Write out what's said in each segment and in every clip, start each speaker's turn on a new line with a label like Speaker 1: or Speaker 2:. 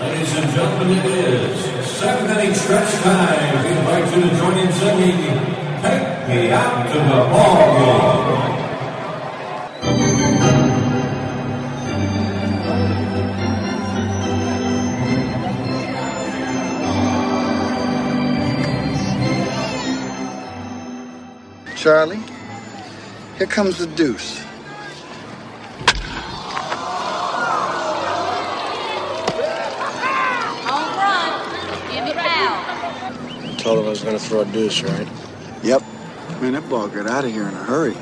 Speaker 1: Ladies and gentlemen, it is seventh inning stretch time. We invite you to join in singing Take Me Out to the Ball Game.
Speaker 2: Charlie, here comes the deuce.
Speaker 3: Home run. Give me foul.
Speaker 4: Told him I was going to throw a deuce, right?
Speaker 2: Yep. Man, that ball got out of here in a hurry.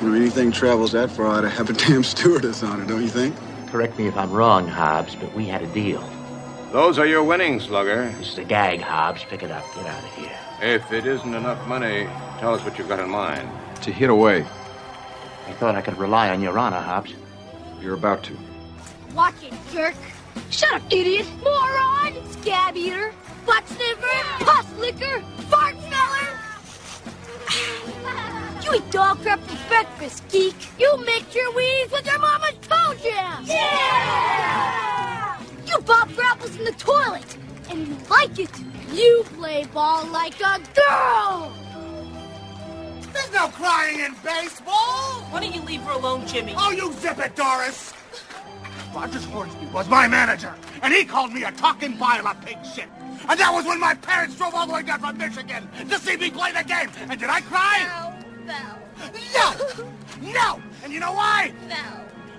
Speaker 2: When anything travels that far, I'd have a damn stewardess on it, don't you think?
Speaker 5: Correct me if I'm wrong, Hobbs, but we had a deal.
Speaker 6: Those are your winnings, Slugger.
Speaker 5: This is a gag, Hobbs. Pick it up. Get out of here.
Speaker 6: If it isn't enough money, tell us what you've got in mind.
Speaker 7: To hit away.
Speaker 5: I thought I could rely on your honor, Hobbs.
Speaker 7: You're about to.
Speaker 3: Watch it, jerk. Shut up, idiot. Moron. Scab eater. Butt sniffer. Puss licker. Fart smeller. You eat dog crap for breakfast, geek. You mix your weeds with your mama's toe jam. Yeah! You pop grapples in the toilet, and you like it. You play ball like a girl.
Speaker 8: There's no crying in baseball!
Speaker 9: Why don't you leave her alone, Jimmy?
Speaker 8: Oh, you zip it, Doris! Rogers Hornsby was my manager, and he called me a talking pile of pig shit. And that was when my parents drove all the way down from Michigan to see me play the game. And did I cry?
Speaker 3: No,
Speaker 8: No! No! And you know why?
Speaker 3: no.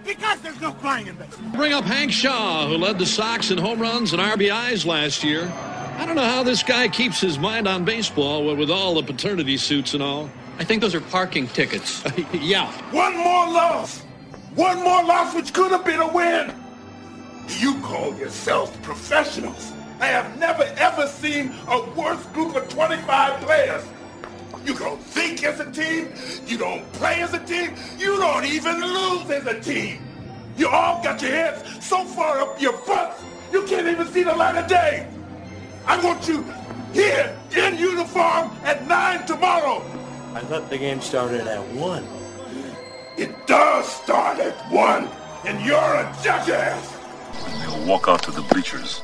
Speaker 8: Because there's no crying in baseball.
Speaker 10: Bring up Hank Shaw, who led the Sox in home runs and RBIs last year. I don't know how this guy keeps his mind on baseball with all the paternity suits and all.
Speaker 11: I think those are parking tickets.
Speaker 10: yeah.
Speaker 8: One more loss! One more loss which could have been a win! You call yourselves professionals. I have never ever seen a worse group of 25 players. You don't think as a team. You don't play as a team. You don't even lose as a team. You all got your heads so far up your butts, you can't even see the light of day. I want you here in uniform at 9 tomorrow.
Speaker 4: I thought the game started at 1.
Speaker 8: It does start at 1, and you're a jackass.
Speaker 12: And they'll walk out to the bleachers.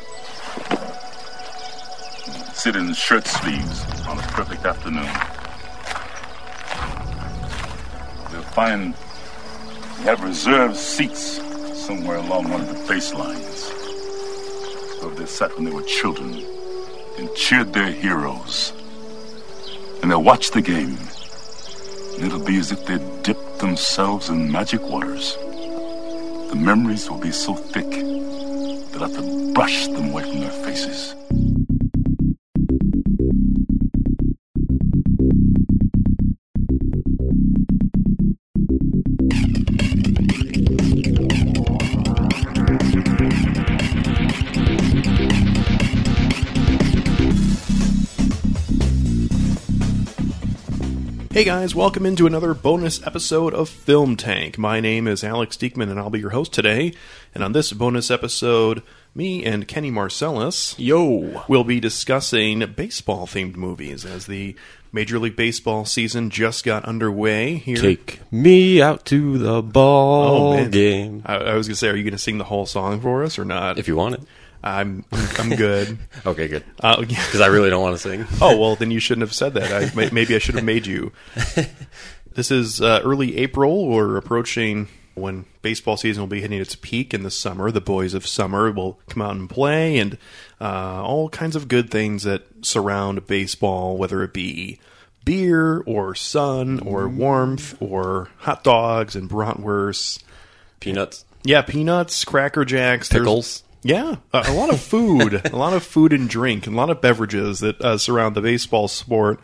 Speaker 12: Sit in shirt sleeves on a perfect afternoon. They'll find they have reserved seats somewhere along one of the baselines. Where they sat when they were children and cheered their heroes. And they'll watch the game. And it'll be as if they dipped themselves in magic waters. The memories will be so thick they'll have to brush them away from their faces.
Speaker 13: Hey guys, welcome into another bonus episode of Film Tank. My name is Alex Diekman and I'll be your host today. And on this bonus episode, me and Kenny Marcellus
Speaker 11: Yo.
Speaker 13: will be discussing baseball themed movies as the Major League Baseball season just got underway here.
Speaker 11: Take me out to the ball
Speaker 13: Oh,
Speaker 11: game.
Speaker 13: I, I was going to say, are you going to sing the whole song for us or not?
Speaker 11: If you want it.
Speaker 13: I'm I'm good.
Speaker 11: Okay, good.
Speaker 13: Uh,
Speaker 11: Because I really don't want to sing.
Speaker 13: oh well, then you shouldn't have said that. I, maybe I should have made you. This is uh, early April. We're approaching when baseball season will be hitting its peak in the summer. The boys of summer will come out and play, and uh, all kinds of good things that surround baseball, whether it be beer or sun or warmth or hot dogs and bratwursts.
Speaker 11: Peanuts.
Speaker 13: Yeah, peanuts, cracker jacks,
Speaker 11: Pickles.
Speaker 13: Yeah, a, a lot of food, a lot of food and drink, and a lot of beverages that uh, surround the baseball sport.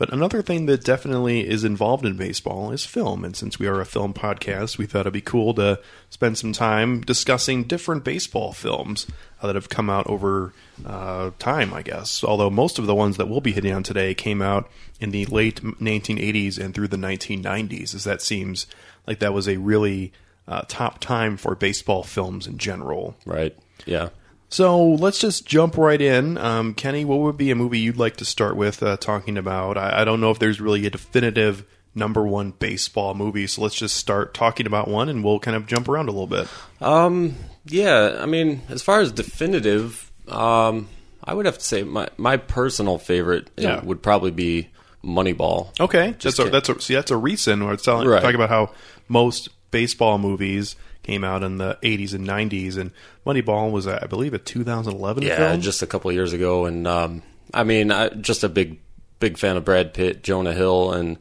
Speaker 13: But another thing that definitely is involved in baseball is film. And since we are a film podcast, we thought it'd be cool to spend some time discussing different baseball films uh, that have come out over uh, time, I guess. Although most of the ones that we'll be hitting on today came out in the late 1980s and through the 1990s, as that seems like that was a really uh, top time for baseball films in general.
Speaker 11: Right. Yeah.
Speaker 13: So let's just jump right in. Um, Kenny, what would be a movie you'd like to start with uh, talking about? I, I don't know if there's really a definitive number one baseball movie, So let's just start talking about one, and we'll kind of jump around a little bit.
Speaker 11: Um, yeah, I mean, as far as definitive, um, I would have to say my my personal favorite
Speaker 13: Yeah.
Speaker 11: would probably be Moneyball.
Speaker 13: Okay,
Speaker 11: Just
Speaker 13: that's a, that's a, see that's a recent where it's telling,
Speaker 11: Right.
Speaker 13: talking about how most baseball movies came out in the 80s and 90s, and Moneyball was, I believe, a 2011
Speaker 11: Yeah,
Speaker 13: film.
Speaker 11: just a couple of years ago, and um, I mean, I just a big big fan of Brad Pitt, Jonah Hill, and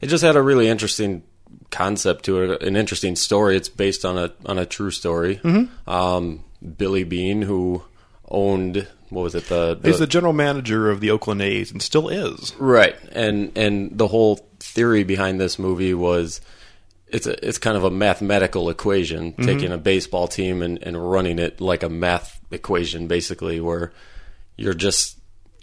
Speaker 11: it just had a really interesting concept to it, an interesting story. It's based on a on a true story.
Speaker 13: Mhm.
Speaker 11: Um, Billy Beane, who owned what was it the, the
Speaker 13: He's the general manager of the Oakland A's and still is.
Speaker 11: Right, and and the whole theory behind this movie was it's a, it's kind of a mathematical equation,
Speaker 13: Mhm.
Speaker 11: taking a baseball team and, and running it like a math equation, basically, where you're just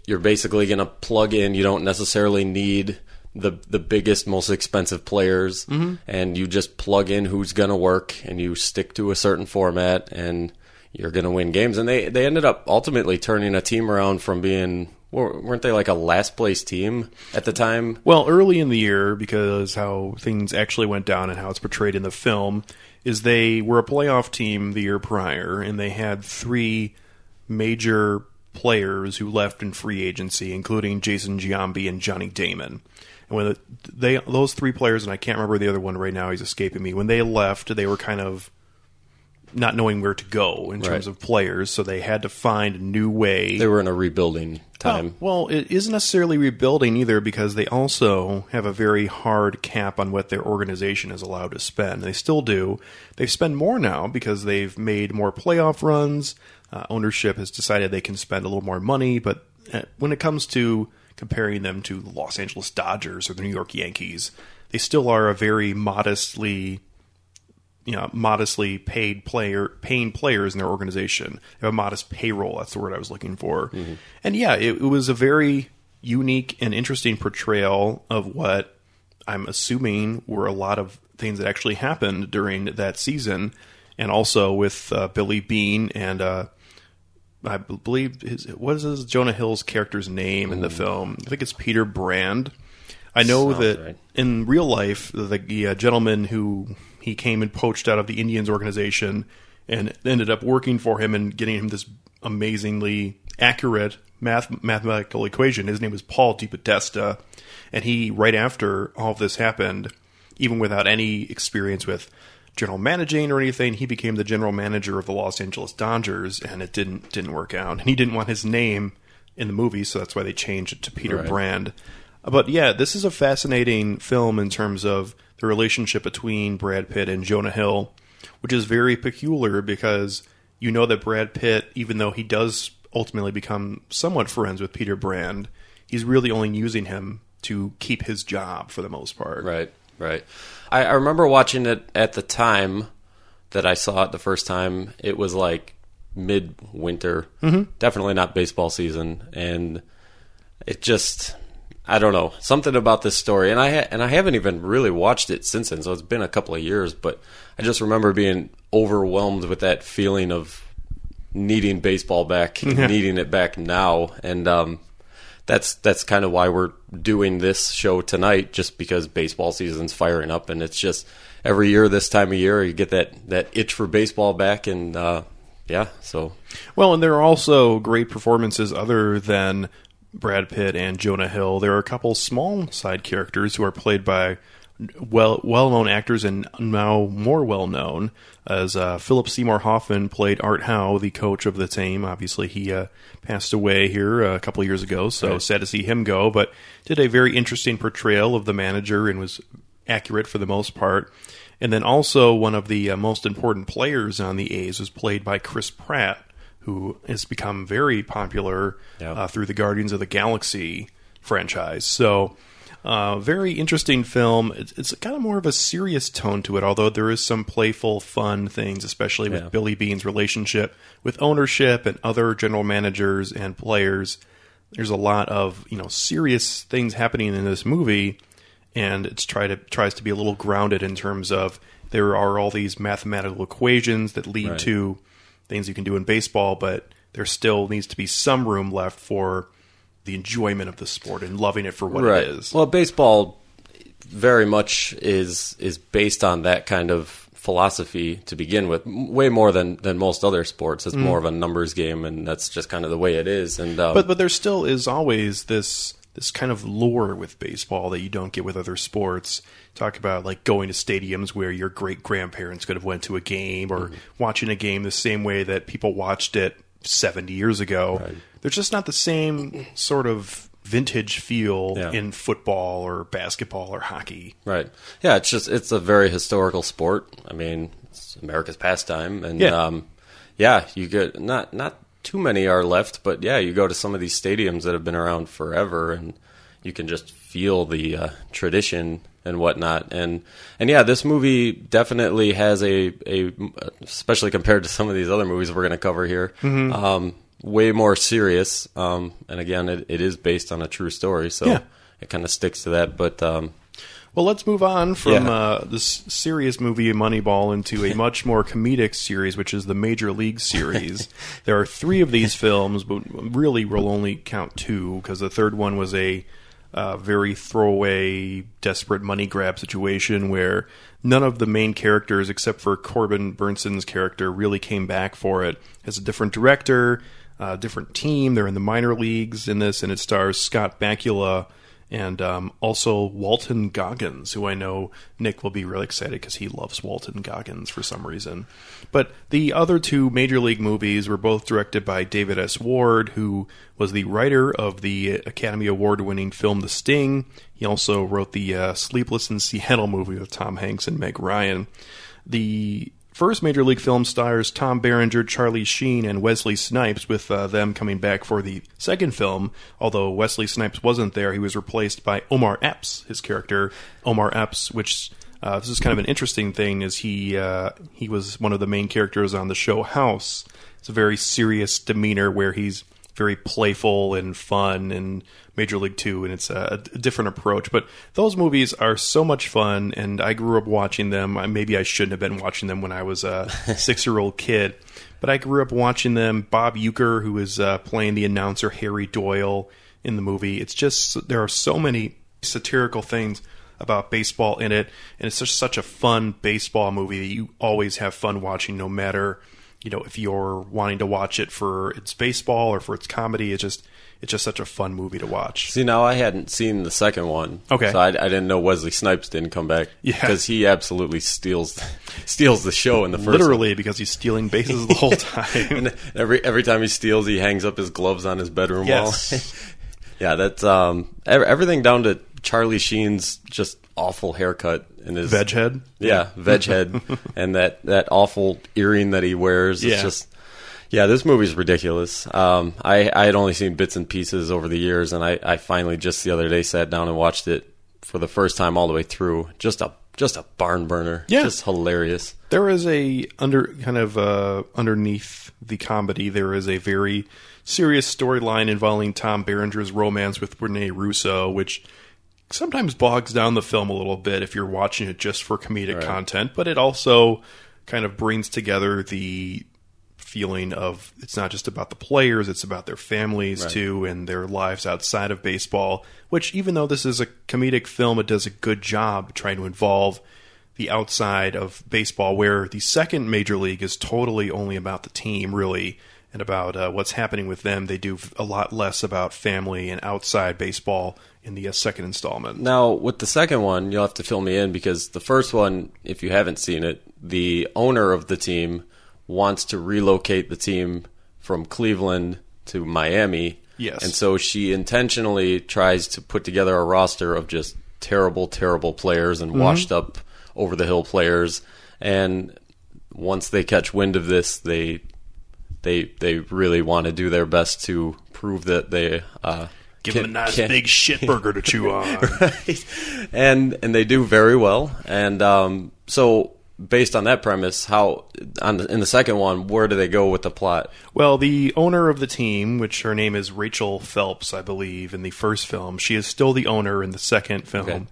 Speaker 11: you're basically going to plug in. You don't necessarily need the the biggest, most expensive players,
Speaker 13: Mhm.
Speaker 11: and you just plug in who's going to work, and you stick to a certain format, and you're going to win games. And they they ended up ultimately turning a team around from being weren't they like a last place team at the time?
Speaker 13: Well, early in the year, because how things actually went down and how it's portrayed in the film, is they were a playoff team the year prior, and they had three major players who left in free agency, including Jason Giambi and Johnny Damon. And when they those three players, and I can't remember the other one right now, he's escaping me. When they left, they were kind of not knowing where to go in terms
Speaker 11: Right.
Speaker 13: of players, so they had to find a new way.
Speaker 11: They were in a rebuilding time.
Speaker 13: Well, well, it isn't necessarily rebuilding either because they also have a very hard cap on what their organization is allowed to spend. They still do. They spend more now because they've made more playoff runs. Uh, ownership has decided they can spend a little more money, but uh, when it comes to comparing them to the Los Angeles Dodgers or the New York Yankees, they still are a very modestly you know, modestly paid player paying players in their organization. They have a modest payroll. That's the word I was looking for. And yeah, it, it was a very unique and interesting portrayal of what I'm assuming were a lot of things that actually happened during that season, and also with uh, Billy Beane and uh, I believe his what is his Jonah Hill's character's name in the film? I think it's Peter Brand. I know
Speaker 11: Sounds
Speaker 13: that
Speaker 11: right.
Speaker 13: in real life, the, the uh, gentleman who he came and poached out of the Indians organization and ended up working for him and getting him this amazingly accurate math mathematical equation. His name was Paul DePodesta, and he right after all of this happened, even without any experience with general managing or anything, he became the general manager of the Los Angeles Dodgers, and it didn't didn't work out. And he didn't want his name in the movie, so that's why they changed it to Peter
Speaker 11: Right.
Speaker 13: Brand. But yeah, this is a fascinating film in terms of the relationship between Brad Pitt and Jonah Hill, which is very peculiar because you know that Brad Pitt, even though he does ultimately become somewhat friends with Peter Brand, he's really only using him to keep his job for the most part.
Speaker 11: Right, right. I, I remember watching it at the time that I saw it the first time. It was like midwinter,
Speaker 13: Mhm.
Speaker 11: definitely not baseball season, and it just I don't know something about this story, and I ha- and I haven't even really watched it since then, so it's been a couple of years. But I just remember being overwhelmed with that feeling of needing baseball back,
Speaker 13: Yeah.
Speaker 11: needing it back now, and um, that's that's kind of why we're doing this show tonight, just because baseball season's firing up, and it's just every year this time of year you get that that itch for baseball back, and uh, yeah, so
Speaker 13: Well, and there are also great performances other than Brad Pitt and Jonah Hill. There are a couple small side characters who are played by well well known actors and now more well known as uh, Philip Seymour Hoffman played Art Howe, the coach of the team. Obviously, he uh, passed away here uh, a couple years ago, so
Speaker 11: Right.
Speaker 13: sad to see him go. But did a very interesting portrayal of the manager and was accurate for the most part. And then also one of the uh, most important players on the A's was played by Chris Pratt, who has become very popular uh, through the Guardians of the Galaxy franchise. So, uh, very interesting film. It's, it's kind of more of a serious tone to it, although there is some playful, fun things, especially with
Speaker 11: Yeah.
Speaker 13: Billy Beane's relationship with ownership and other general managers and players. There's a lot of you know serious things happening in this movie, and it's try to tries to be a little grounded in terms of there are all these mathematical equations that lead
Speaker 11: Right.
Speaker 13: to things you can do in baseball, but there still needs to be some room left for the enjoyment of the sport and loving it for what
Speaker 11: right.
Speaker 13: it is.
Speaker 11: Well, baseball very much is is based on that kind of philosophy to begin with, way more than than most other sports. It's
Speaker 13: Mm.
Speaker 11: more of a numbers game, and that's just kind of the way it is. And um,
Speaker 13: but but there still is always this this kind of lore with baseball that you don't get with other sports. Talk about like going to stadiums where your great grandparents could have went to a game, or watching a game the same way that people watched it seventy years ago. There's just not the same sort of vintage feel
Speaker 11: Yeah.
Speaker 13: in football or basketball or hockey.
Speaker 11: Right. Yeah, it's just it's a very historical sport. I mean, it's America's pastime, and
Speaker 13: Yeah.
Speaker 11: um, yeah, you get not not too many are left, but yeah, you go to some of these stadiums that have been around forever, and you can just feel the uh, tradition and whatnot. And and yeah, this movie definitely has a a especially compared to some of these other movies we're going to cover here.
Speaker 13: Mhm.
Speaker 11: Um, way more serious, um, and again, it, it is based on a true story, so
Speaker 13: Yeah.
Speaker 11: it kind of sticks to that. But um,
Speaker 13: Well, let's move on from
Speaker 11: Yeah.
Speaker 13: uh, this serious movie Moneyball into a much more comedic series, which is the Major League series. there are three of these films, but really we'll only count two because the third one was a uh, very throwaway, desperate money grab situation where none of the main characters, except for Corbin Bernsen's character, really came back for it. Has a different director, a different team. They're in the minor leagues in this, and it stars Scott Bakula and um, also Walton Goggins, who I know Nick will be really excited because he loves Walton Goggins for some reason. But the other two major league movies were both directed by David S. Ward, who was the writer of the Academy Award winning film The Sting. He also wrote the uh, Sleepless in Seattle movie with Tom Hanks and Meg Ryan. The first major league film stars Tom Berenger, Charlie Sheen, and Wesley Snipes, with uh, them coming back for the second film. Although Wesley Snipes wasn't there, he was replaced by Omar Epps, his character Omar Epps, which. Uh, this is kind of an interesting thing. Is he uh, he was one of the main characters on the show House. It's a very serious demeanor where he's very playful and fun and Major League Two, and it's a, a different approach. But those movies are so much fun, and I grew up watching them. Maybe I shouldn't have been watching them when I was a six year old kid, but I grew up watching them. Bob Uecker, who is uh, playing the announcer Harry Doyle in the movie, it's just there are so many satirical things about baseball in it, and it's just such a fun baseball movie that you always have fun watching, no matter you know if you're wanting to watch it for its baseball or for its comedy. It's just it's just such a fun movie to watch.
Speaker 11: See, now I hadn't seen the second one.
Speaker 13: Okay.
Speaker 11: So I, I didn't know Wesley Snipes didn't come back.
Speaker 13: Yeah.
Speaker 11: Because he absolutely steals steals the show in the first
Speaker 13: Literally, because he's stealing bases the whole time.
Speaker 11: and every every time he steals, he hangs up his gloves on his bedroom
Speaker 13: Yes.
Speaker 11: wall. yeah, that's um everything down to Charlie Sheen's just awful haircut and his
Speaker 13: Veg head?
Speaker 11: Yeah, veg head, and that that awful earring that he wears. It's
Speaker 13: Yeah.
Speaker 11: just. Yeah, this movie's ridiculous. Um, I, I had only seen bits and pieces over the years, and I, I finally just the other day sat down and watched it for the first time all the way through. Just a just a barn burner.
Speaker 13: Yeah.
Speaker 11: just hilarious.
Speaker 13: There is a under kind of uh, underneath the comedy. There is a very serious storyline involving Tom Berenger's romance with Rene Russo, which sometimes bogs down the film a little bit if you're watching it just for comedic
Speaker 11: Right.
Speaker 13: content. But it also kind of brings together the feeling of it's not just about the players, it's about their families
Speaker 11: Right.
Speaker 13: too and their lives outside of baseball. Which, even though this is a comedic film, it does a good job trying to involve the outside of baseball, where the second major league is totally only about the team, really, and about uh, what's happening with them. They do a lot less about family and outside baseball in the uh, second installment.
Speaker 11: Now, with the second one, you'll have to fill me in because the first one, if you haven't seen it, the owner of the team wants to relocate the team from Cleveland to Miami.
Speaker 13: Yes.
Speaker 11: And so she intentionally tries to put together a roster of just terrible, terrible players and
Speaker 13: Mhm.
Speaker 11: washed up over the hill players. And once they catch wind of this, they they they really want to do their best to prove that they uh,
Speaker 13: Give
Speaker 11: can-
Speaker 13: them a nice
Speaker 11: can-
Speaker 13: big shit burger to chew on.
Speaker 11: right? And and they do very well. And um, so based on that premise, how on the, in the second one, where do they go with the plot?
Speaker 13: Well, the owner of the team, which her name is Rachel Phelps, I believe, in the first film, she is still the owner in the second film.
Speaker 11: Okay.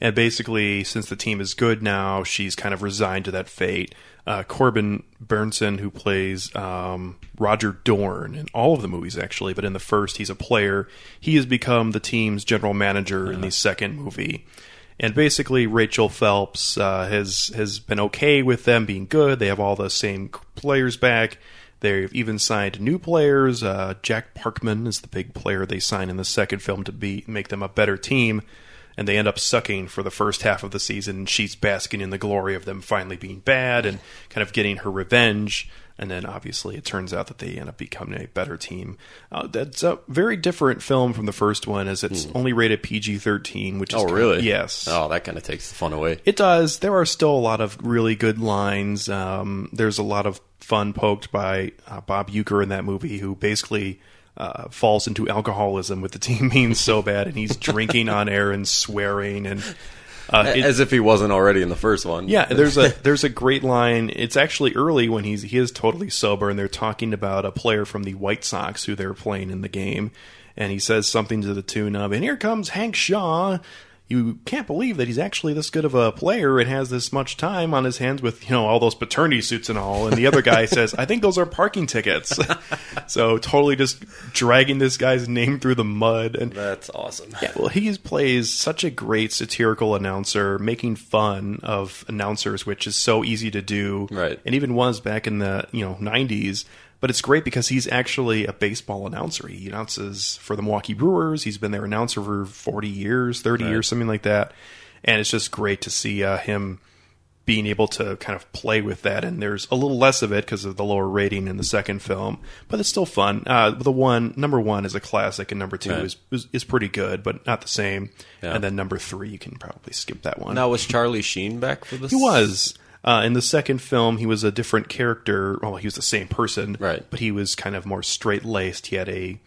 Speaker 13: And basically, since the team is good now, she's kind of resigned to that fate. Uh, Corbin Bernsen, who plays um, Roger Dorn in all of the movies, actually, but in the first, he's a player. He has become the team's general manager in the second movie. And basically, Rachel Phelps uh, has has been okay with them being good. They have all the same players back. They've even signed new players. Uh, Jack Parkman is the big player they sign in the second film to be make them a better team. And they end up sucking for the first half of the season. And she's basking in the glory of them finally being bad and kind of getting her revenge. And then obviously it turns out that they end up becoming a better team. Uh, that's a very different film from the first one, as it's only rated PG 13, which is.
Speaker 11: Hmm. Oh, really?
Speaker 13: yes.
Speaker 11: Oh, that kind of takes the fun away.
Speaker 13: It does. There are still a lot of really good lines. Um, there's a lot of fun poked by uh, Bob Uecker in that movie, who basically uh, falls into alcoholism with the team being so bad, and he's drinking on air and swearing and. Uh, it-
Speaker 11: As if he wasn't already in the first one.
Speaker 13: yeah, there's a there's a great line. It's actually early when he's he is totally sober, and they're talking about a player from the White Sox who they're playing in the game, and he says something to the tune of, "And here comes Hank Shaw." You can't believe that he's actually this good of a player and has this much time on his hands with you know all those paternity suits and all. And the other guy says, "I think those are parking tickets." so totally just dragging this guy's name through the mud and
Speaker 11: That's awesome.
Speaker 13: yeah, well, he plays such a great satirical announcer, making fun of announcers, which is so easy to do,
Speaker 11: Right.
Speaker 13: And even was back in the you know '90s. But it's great because he's actually a baseball announcer. He announces for the Milwaukee Brewers. He's been their announcer for 40 years, 30
Speaker 11: Right.
Speaker 13: years, something like that. And it's just great to see uh, him being able to kind of play with that. And there's a little less of it because of the lower rating in the second film, but it's still fun. Uh, the one number one is a classic, and number two
Speaker 11: Right.
Speaker 13: is, is is pretty good, but not the same.
Speaker 11: Yeah.
Speaker 13: And then number three, you can probably skip that one.
Speaker 11: Now was Charlie Sheen back for this?
Speaker 13: He was. Uh, in the second film, he was a different character. Well, he was the same person,
Speaker 11: Right.
Speaker 13: But he was kind of more straight laced. He had a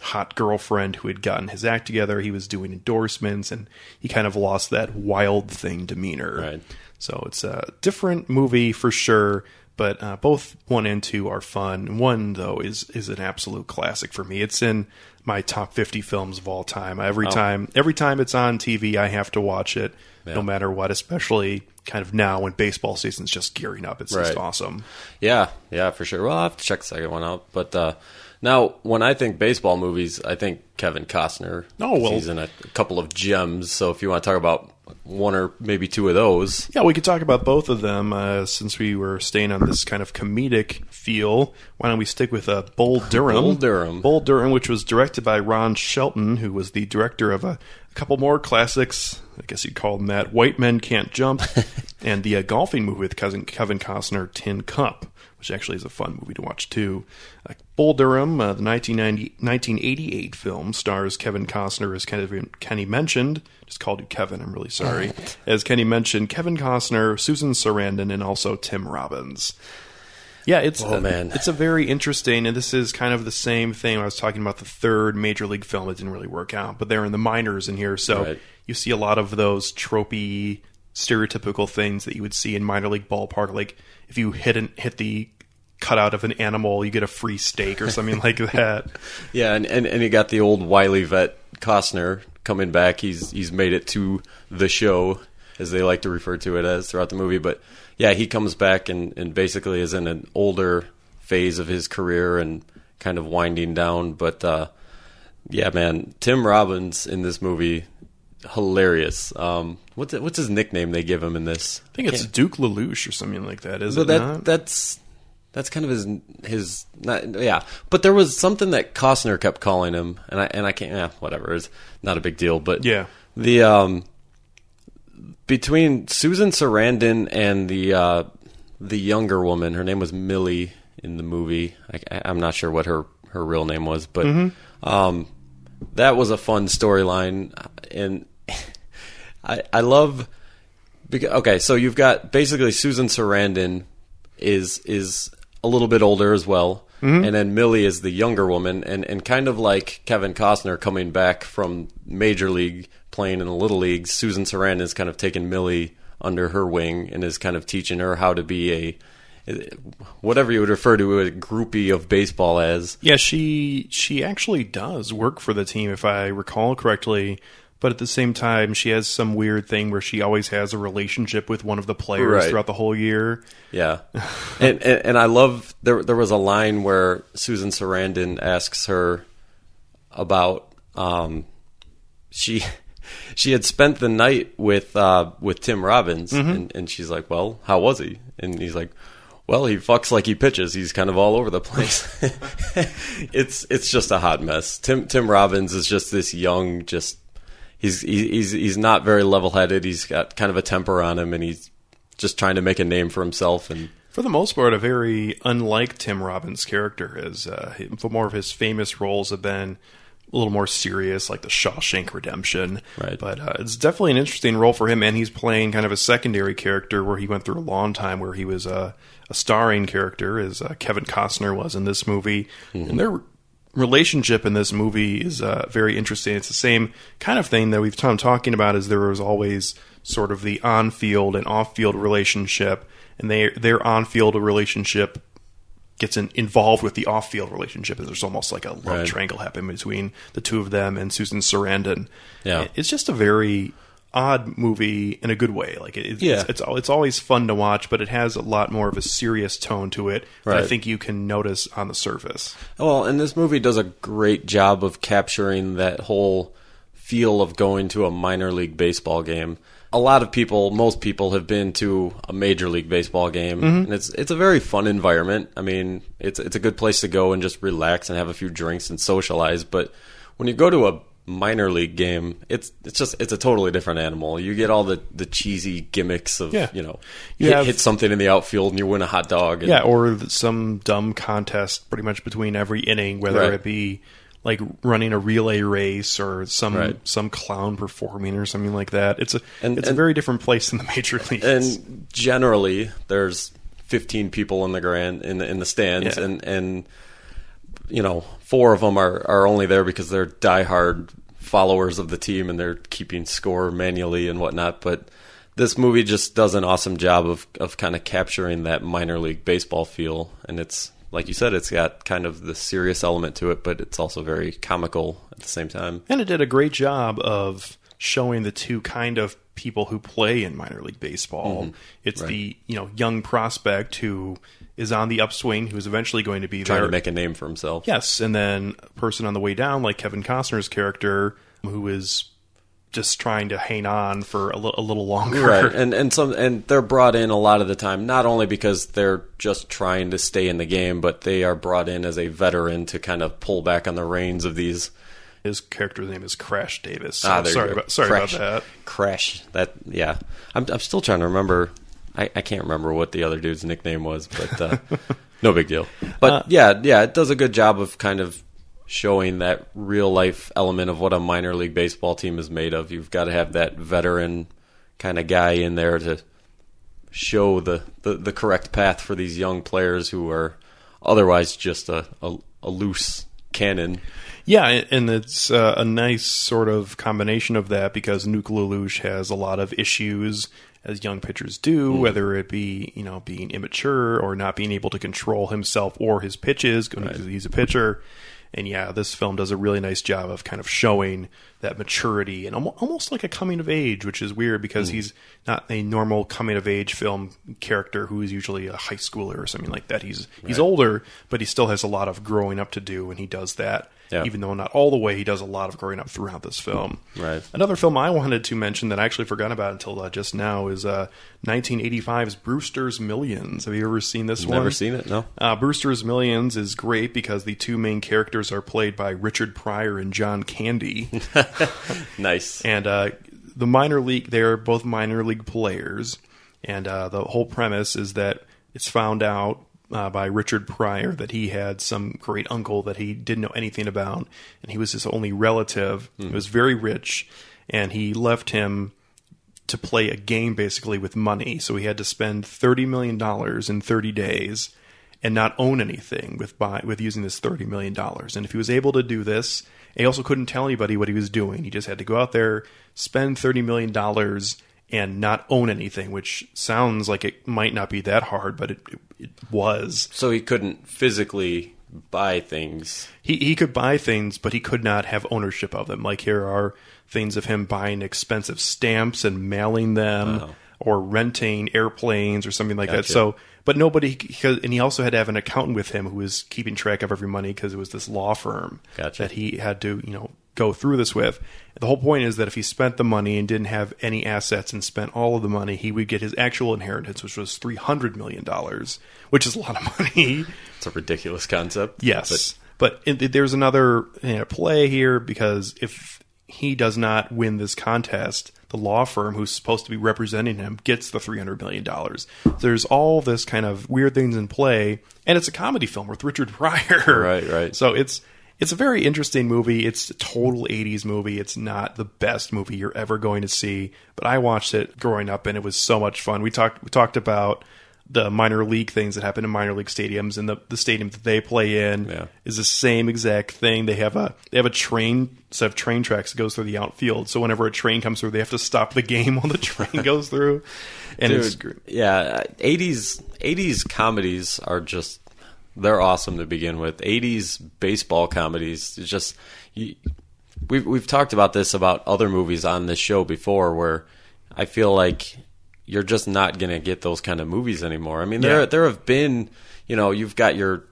Speaker 13: hot girlfriend who had gotten his act together. He was doing endorsements, and he kind of lost that wild thing demeanor.
Speaker 11: Right.
Speaker 13: So it's a different movie for sure. But uh, both one and two are fun. One though is is an absolute classic for me. It's in my top fifty films of all time. Every
Speaker 11: Oh.
Speaker 13: time, every time it's on TV, I have to watch it,
Speaker 11: Yeah.
Speaker 13: no matter what. Especially kind of now when baseball season's just gearing up. It's just awesome.
Speaker 11: Yeah, yeah, for sure. Well, I'll have to check the second one out. But uh, now, when I think baseball movies, I think Kevin Costner.
Speaker 13: Oh, well-
Speaker 11: he's in a, couple of gems. So if you want to talk about one or maybe two of those,
Speaker 13: Yeah, we could talk about both of them uh, since we were staying on this kind of comedic feel. Why don't we stick with uh, Bull Durham?
Speaker 11: Bull Durham.
Speaker 13: Bull Durham, which was directed by Ron Shelton, who was the director of a, a couple more classics. I guess you'd call them that. White Men Can't Jump, and the uh, golfing movie with cousin Kevin Costner, Tin Cup, which actually is a fun movie to watch too. Uh, Bull Durham, uh, the 1988 film, stars Kevin Costner, as Kenny, Kenny mentioned. Just called you Kevin. I'm really sorry. as Kenny mentioned, Kevin Costner, Susan Sarandon, and also Tim Robbins. Yeah, it's
Speaker 11: Oh, man.
Speaker 13: it's a very interesting, and this is kind of the same thing. I was talking about the third major league film; it didn't really work out, but they're in the minors in here, so
Speaker 11: Right.
Speaker 13: you see a lot of those tropey, stereotypical things that you would see in minor league ballpark. Like if you hit an, hit the cutout of an animal, you get a free steak or something like that.
Speaker 11: yeah, and, and and you got the old wily vet Costner coming back. He's he's made it to the show, as they like to refer to it as throughout the movie. But yeah, he comes back and and basically is in an older phase of his career and kind of winding down. But uh, yeah, man, Tim Robbins in this movie. Hilarious. Um, what's it, what's his nickname they give him in this?
Speaker 13: I think it's Duke LaLoosh or something like that. Is
Speaker 11: So
Speaker 13: it
Speaker 11: that
Speaker 13: not?
Speaker 11: that's that's kind of his his not, yeah. But there was something that Costner kept calling him, and I and I can't yeah whatever. It's not a big deal, but
Speaker 13: Yeah.
Speaker 11: the um between Susan Sarandon and the uh, the younger woman, her name was Millie in the movie. I, I'm not sure what her her real name was, but
Speaker 13: Mhm.
Speaker 11: um, that was a fun storyline, and I I love. Because, okay, so you've got basically Susan Sarandon is is a little bit older as well,
Speaker 13: Mhm.
Speaker 11: and then Millie is the younger woman, and and kind of like Kevin Costner coming back from major league playing in the little leagues. Susan Sarandon is kind of taking Millie under her wing and is kind of teaching her how to be a whatever you would refer to a groupie of baseball as.
Speaker 13: Yeah, she she actually does work for the team if I recall correctly. But at the same time, she has some weird thing where she always has a relationship with one of the players
Speaker 11: Right.
Speaker 13: throughout the whole year.
Speaker 11: Yeah, and, and and I love there. There was a line where Susan Sarandon asks her about um, she she had spent the night with uh, with Tim Robbins,
Speaker 13: Mhm.
Speaker 11: and, and she's like, "Well, how was he?" And he's like, "Well, he fucks like he pitches. He's kind of all over the place." it's it's just a hot mess. Tim Tim Robbins is just this young, just he's he's he's not very level headed. He's got kind of a temper on him, and he's just trying to make a name for himself. And
Speaker 13: For the most part, a very unlike Tim Robbins' character. As uh, for more of his famous roles have been a little more serious, like the Shawshank Redemption.
Speaker 11: Right.
Speaker 13: But uh, it's definitely an interesting role for him, and he's playing kind of a secondary character where he went through a long time where he was a, a starring character, as uh, Kevin Costner was in this movie, and their relationship in this movie is uh, very interesting. It's the same kind of thing that we've been talking about. Is there was always sort of the on-field and off-field relationship, and they their on-field relationship gets in, involved with the off-field relationship. And there's almost like a love
Speaker 11: Right.
Speaker 13: triangle happening between the two of them and Susan Sarandon.
Speaker 11: Yeah.
Speaker 13: it's just a very odd movie in a good way. Like it, it's,
Speaker 11: Yeah.
Speaker 13: it's it's always fun to watch, but it has a lot more of a serious tone to it that I think you can notice on the surface.
Speaker 11: Well, and this movie does a great job of capturing that whole feel of going to a minor league baseball game. A lot of people, most people, have been to a major league baseball game,
Speaker 13: Mhm.
Speaker 11: and it's it's a very fun environment. I mean, it's it's a good place to go and just relax and have a few drinks and socialize. But when you go to a minor league game, it's it's just it's a totally different animal. You get all the, the cheesy gimmicks of
Speaker 13: Yeah.
Speaker 11: you know
Speaker 13: You
Speaker 11: hit,
Speaker 13: have-
Speaker 11: hit something in the outfield and you win a hot dog. And,
Speaker 13: Yeah, or some dumb contest pretty much between every inning, whether
Speaker 11: Right.
Speaker 13: it be like running a relay race or some
Speaker 11: Right.
Speaker 13: some clown performing or something like that. It's a
Speaker 11: And-
Speaker 13: it's a very different place than the major leagues.
Speaker 11: and generally there's 15 people in the grand in the in the stands
Speaker 13: Yeah.
Speaker 11: and and you know four of them are are only there because they're diehard followers of the team and they're keeping score manually and whatnot but this movie just does an awesome job of of kind of capturing that minor league baseball feel and it's like you said it's got kind of the serious element to it but it's also very comical at the same time
Speaker 13: And it did a great job of showing the two kind of people who play in minor league baseball.
Speaker 11: Mhm.
Speaker 13: It's
Speaker 11: Right.
Speaker 13: the you know young prospect who is on the upswing, who is eventually going to be
Speaker 11: trying
Speaker 13: there.
Speaker 11: to make a name for himself
Speaker 13: Yes, and then a person on the way down, like Kevin Costner's character, who is just trying to hang on for a, li- a little longer.
Speaker 11: right. And and some and they're brought in a lot of the time not only because they're just trying to stay in the game but they are brought in as a veteran to kind of pull back on the reins of these.
Speaker 13: His character's name is Crash Davis. So
Speaker 11: ah, there you
Speaker 13: sorry about sorry
Speaker 11: crash,
Speaker 13: about that.
Speaker 11: crash. That yeah. I'm, I'm still trying to remember. I, I can't remember what the other dude's nickname was but uh, no big deal. But
Speaker 13: Uh,
Speaker 11: yeah yeah it does a good job of kind of showing that real life element of what a minor league baseball team is made of you've got to have that veteran kind of guy in there to show the, the, the correct path for these young players who are otherwise just a, a, a loose cannon.
Speaker 13: Yeah, and it's uh, a nice sort of combination of that because Nuke LaLoosh has a lot of issues as young pitchers do,
Speaker 11: Mm.
Speaker 13: whether it be you know being immature or not being able to control himself or his pitches. because He's a pitcher, and yeah, this film does a really nice job of kind of showing that maturity and almost like a coming of age, which is weird because
Speaker 11: Mm.
Speaker 13: he's not a normal coming of age film character who is usually a high schooler or something like that. He's he's older, but he still has a lot of growing up to do, and he does that.
Speaker 11: Yeah.
Speaker 13: Even though not all the way, he does a lot of growing up throughout this film.
Speaker 11: Right.
Speaker 13: Another film I wanted to mention that I actually forgot about until uh, just now is uh, 1985's Brewster's Millions. Have you ever seen this one?
Speaker 11: Never seen it, no.
Speaker 13: Uh, Brewster's Millions is great because the two main characters are played by Richard Pryor and John Candy.
Speaker 11: nice.
Speaker 13: And uh, the minor league, they're both minor league players. And uh, the whole premise is that it's found out uh, by Richard Pryor that he had some great uncle that he didn't know anything about. And he was his only relative. He was very rich. And he left him to play a game basically with money. So he had to spend $30 million in 30 days and not own anything with buy, with using this $30 million. And if he was able to do this, he also couldn't tell anybody what he was doing. He just had to go out there, spend $30 million and not own anything, which sounds like it might not be that hard, but it, it, it was.
Speaker 11: So he couldn't physically buy things.
Speaker 13: He he could buy things, but he could not have ownership of them. Like here are things of him buying expensive stamps and mailing them,
Speaker 11: Oh.
Speaker 13: or renting airplanes or something like that. So, but nobody and he also had to have an accountant with him who was keeping track of every money because it was this law firm
Speaker 11: Gotcha.
Speaker 13: that he had to you know go through this with. The whole point is that if he spent the money and didn't have any assets and spent all of the money, he would get his actual inheritance, which was three hundred million dollars, which is a lot of money.
Speaker 11: It's a ridiculous concept.
Speaker 13: Yes, but, it, there's another you know, play here because if he does not win this contest, the law firm who's supposed to be representing him gets the three hundred million dollars. There's all this kind of weird things in play, and it's a comedy film with Richard Pryor.
Speaker 11: Right, right.
Speaker 13: So it's it's a very interesting movie. It's a total 80s movie. It's not the best movie you're ever going to see, but I watched it growing up and it was so much fun. We talked we talked about the minor league things that happen in minor league stadiums and the, the stadium that they play in
Speaker 11: Yeah.
Speaker 13: is the same exact thing. They have a they have a train set of train tracks that goes through the outfield. So whenever a train comes through, they have to stop the game while the train goes through. And it's
Speaker 11: Dude, yeah, eighties eighties comedies are just they're awesome to begin with. Eighties baseball comedies is just you, we've we've talked about this about other movies on this show before, where I feel like you're just not gonna get those kind of movies anymore. I mean, there
Speaker 13: Yeah.
Speaker 11: there have been you know you've got your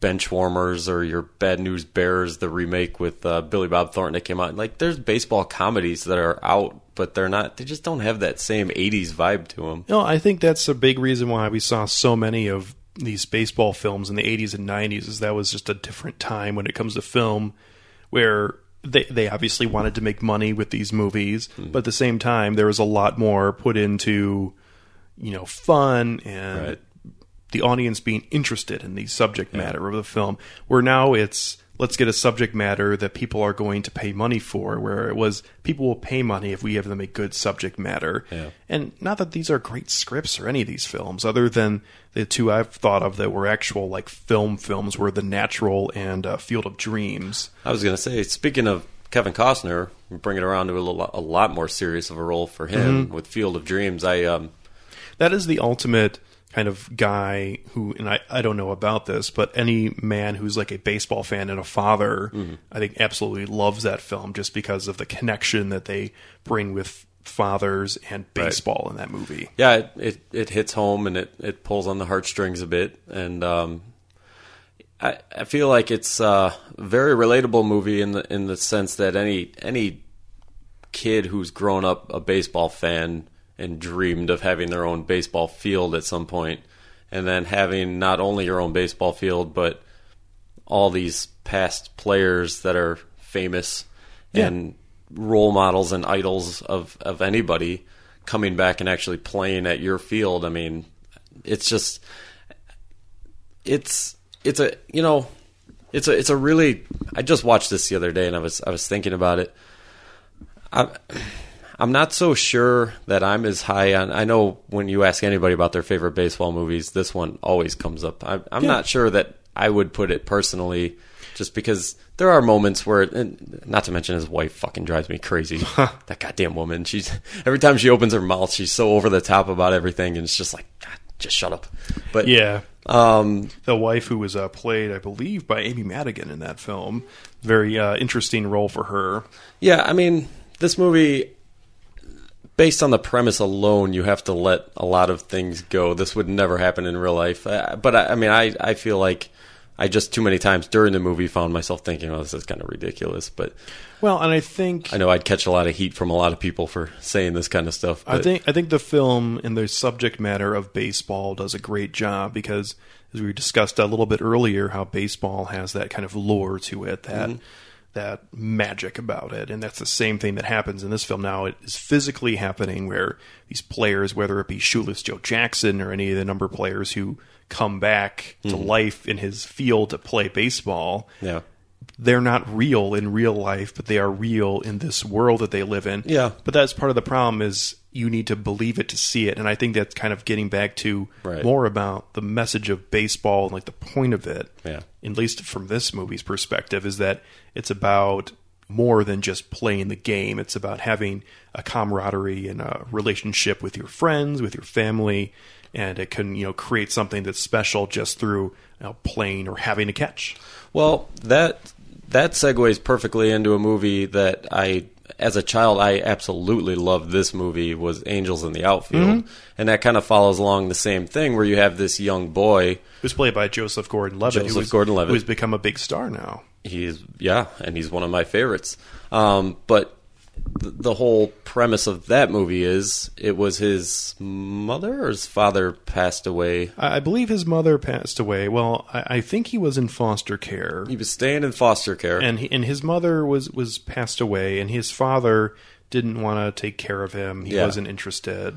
Speaker 11: bench warmers or your bad news bears the remake with uh, billy bob thornton that came out like there's baseball comedies that are out but they're not they just don't have that same 80s vibe to them
Speaker 13: No, I think that's a big reason why we saw so many of these baseball films in the 80s and 90s is that was just a different time when it comes to film where they they obviously wanted to make money with these movies, hmm. but at the same time there was a lot more put into you know fun and
Speaker 11: Right.
Speaker 13: the audience being interested in the subject matter of the film. Where now it's let's get a subject matter that people are going to pay money for. Where it was people will pay money if we give them a good subject matter.
Speaker 11: Yeah.
Speaker 13: And not that these are great scripts or any of these films, other than the two I've thought of that were actual like film films, were The Natural and uh, Field of Dreams.
Speaker 11: I was going to say, speaking of Kevin Costner, bring it around to a, lo- a lot more serious of a role for him with Field of Dreams. I um,
Speaker 13: That is the ultimate kind of guy who, and I, I don't know about this, but any man who's like a baseball fan and a father, I think absolutely loves that film just because of the connection that they bring with fathers and baseball in that movie.
Speaker 11: yeah, it, it it hits home and it it pulls on the heartstrings a bit, and um, I I feel like it's a very relatable movie in the in the sense that any any kid who's grown up a baseball fan and dreamed of having their own baseball field at some point, and then having not only your own baseball field but all these past players that are famous
Speaker 13: Yeah.
Speaker 11: and role models and idols of, of anybody coming back and actually playing at your field. I mean, it's just it's it's a you know it's a it's a really I just watched this the other day and I was I was thinking about it. I I'm not so sure that I'm as high on. I know when you ask anybody about their favorite baseball movies, this one always comes up. I, I'm
Speaker 13: Yeah.
Speaker 11: not sure that I would put it personally, just because there are moments where, and not to mention his wife fucking drives me crazy. that goddamn woman. She's every time she opens her mouth, she's so over the top about everything, and it's just like, God, just shut up. But
Speaker 13: Yeah.
Speaker 11: um,
Speaker 13: The wife who was uh, played, I believe, by Amy Madigan in that film. Very uh, interesting role for her.
Speaker 11: Yeah, I mean, this movie, based on the premise alone, you have to let a lot of things go. This would never happen in real life. Uh, but I, I mean, I, I feel like I just too many times during the movie found myself thinking, "Oh, this is kind of ridiculous." But
Speaker 13: Well, and I think
Speaker 11: I know I'd catch a lot of heat from a lot of people for saying this kind of stuff.
Speaker 13: I think I think the film and the subject matter of baseball does a great job because, as we discussed a little bit earlier, how baseball has that kind of lure to it, that
Speaker 11: Mhm.
Speaker 13: That magic about it, and that's the same thing that happens in this film. Now it is physically happening where these players, whether it be Shoeless Joe Jackson or any of the number of players who come back to
Speaker 11: Mhm.
Speaker 13: life in his field to play baseball,
Speaker 11: yeah,
Speaker 13: they're not real in real life, but they are real in this world that they live in.
Speaker 11: Yeah.
Speaker 13: But that's part of the problem is you need to believe it to see it. And I think that's kind of getting back to
Speaker 11: Right.
Speaker 13: more about the message of baseball and like the point of it.
Speaker 11: Yeah.
Speaker 13: At least from this movie's perspective, is that it's about more than just playing the game. It's about having a camaraderie and a relationship with your friends, with your family, and it can, you know, create something that's special just through you know, playing or having a catch.
Speaker 11: Well, that that segues perfectly into a movie that I, as a child, I absolutely loved. This movie was Angels in the Outfield,
Speaker 13: Mhm.
Speaker 11: and that kind of follows along the same thing, where you have this young boy
Speaker 13: who's played by Joseph Gordon-Levitt,
Speaker 11: Joseph
Speaker 13: who was,
Speaker 11: Gordon-Levitt.
Speaker 13: who's become a big star now.
Speaker 11: He's yeah, and he's one of my favorites. Um, but the whole premise of that movie is it was his mother or his father passed away.
Speaker 13: I believe his mother passed away. Well, I, I think he was in foster care.
Speaker 11: He was staying in foster care,
Speaker 13: and he, and his mother was was passed away, and his father didn't want to take care of him. He
Speaker 11: Yeah.
Speaker 13: wasn't interested,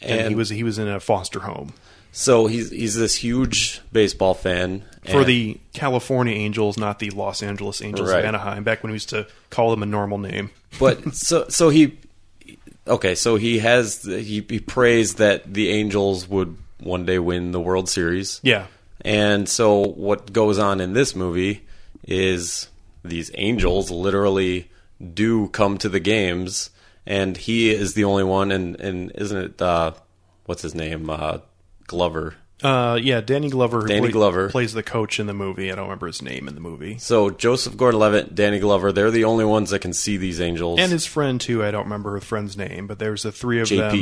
Speaker 13: and, he was he was in a foster home
Speaker 11: so he's he's this huge baseball fan
Speaker 13: for the California Angels, not the Los Angeles Angels
Speaker 11: Right.
Speaker 13: of Anaheim. Back when we used to call them a normal name.
Speaker 11: But so so he okay so he has he, he prays that the angels would one day win the world series
Speaker 13: Yeah.
Speaker 11: and so what goes on in this movie is these angels literally do come to the games and he is the only one and and isn't it uh what's his name uh glover
Speaker 13: Uh, yeah, Danny Glover.
Speaker 11: Danny
Speaker 13: play-
Speaker 11: Glover.
Speaker 13: plays the coach in the movie. I don't remember his name in the movie.
Speaker 11: so joseph gordon-levitt danny glover they're the only ones that can see these angels
Speaker 13: And his friend too. I don't remember her friend's name, but there's the three of
Speaker 11: JP.
Speaker 13: them.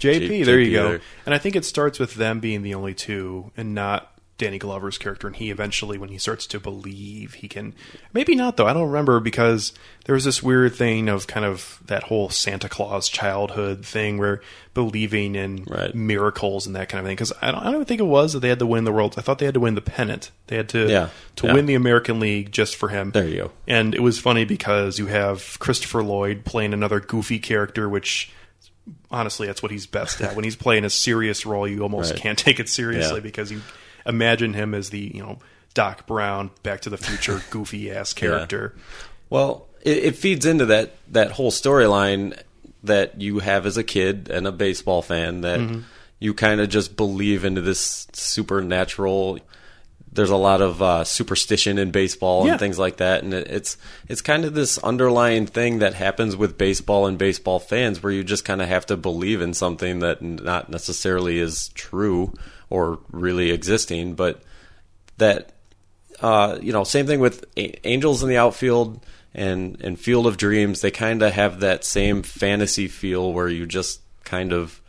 Speaker 13: JP,
Speaker 11: J-
Speaker 13: there
Speaker 11: JP
Speaker 13: you go.
Speaker 11: there.
Speaker 13: And I think it starts with them being the only two, and not Danny Glover's character. And he eventually, when he starts to believe, he can. Maybe not though. I don't remember because there was this weird thing of kind of that whole Santa Claus childhood thing where believing in miracles and that kind of thing. Because I don't, I don't think it was that they had to win the world. I thought they had to win the pennant. They had to
Speaker 11: Yeah.
Speaker 13: to
Speaker 11: Yeah.
Speaker 13: win the American League just for him.
Speaker 11: There you go.
Speaker 13: And it was funny because you have Christopher Lloyd playing another goofy character, which honestly, that's what he's best at. When he's playing a serious role, you almost
Speaker 11: Right.
Speaker 13: can't take it seriously
Speaker 11: Yeah.
Speaker 13: because you imagine him as the you know Doc Brown, Back to the Future, goofy ass character.
Speaker 11: Well, it, it feeds into that that whole storyline that you have as a kid and a baseball fan that
Speaker 13: Mhm.
Speaker 11: you kind of just believe into this supernatural. There's a lot of uh, superstition in baseball
Speaker 13: Yeah.
Speaker 11: and things like that, and it, it's it's kind of this underlying thing that happens with baseball and baseball fans, where you just kind of have to believe in something that not necessarily is true or really existing, but that uh, you know, same thing with A- Angels in the outfield and and Field of Dreams. They kind of have that same fantasy feel where you just kind of,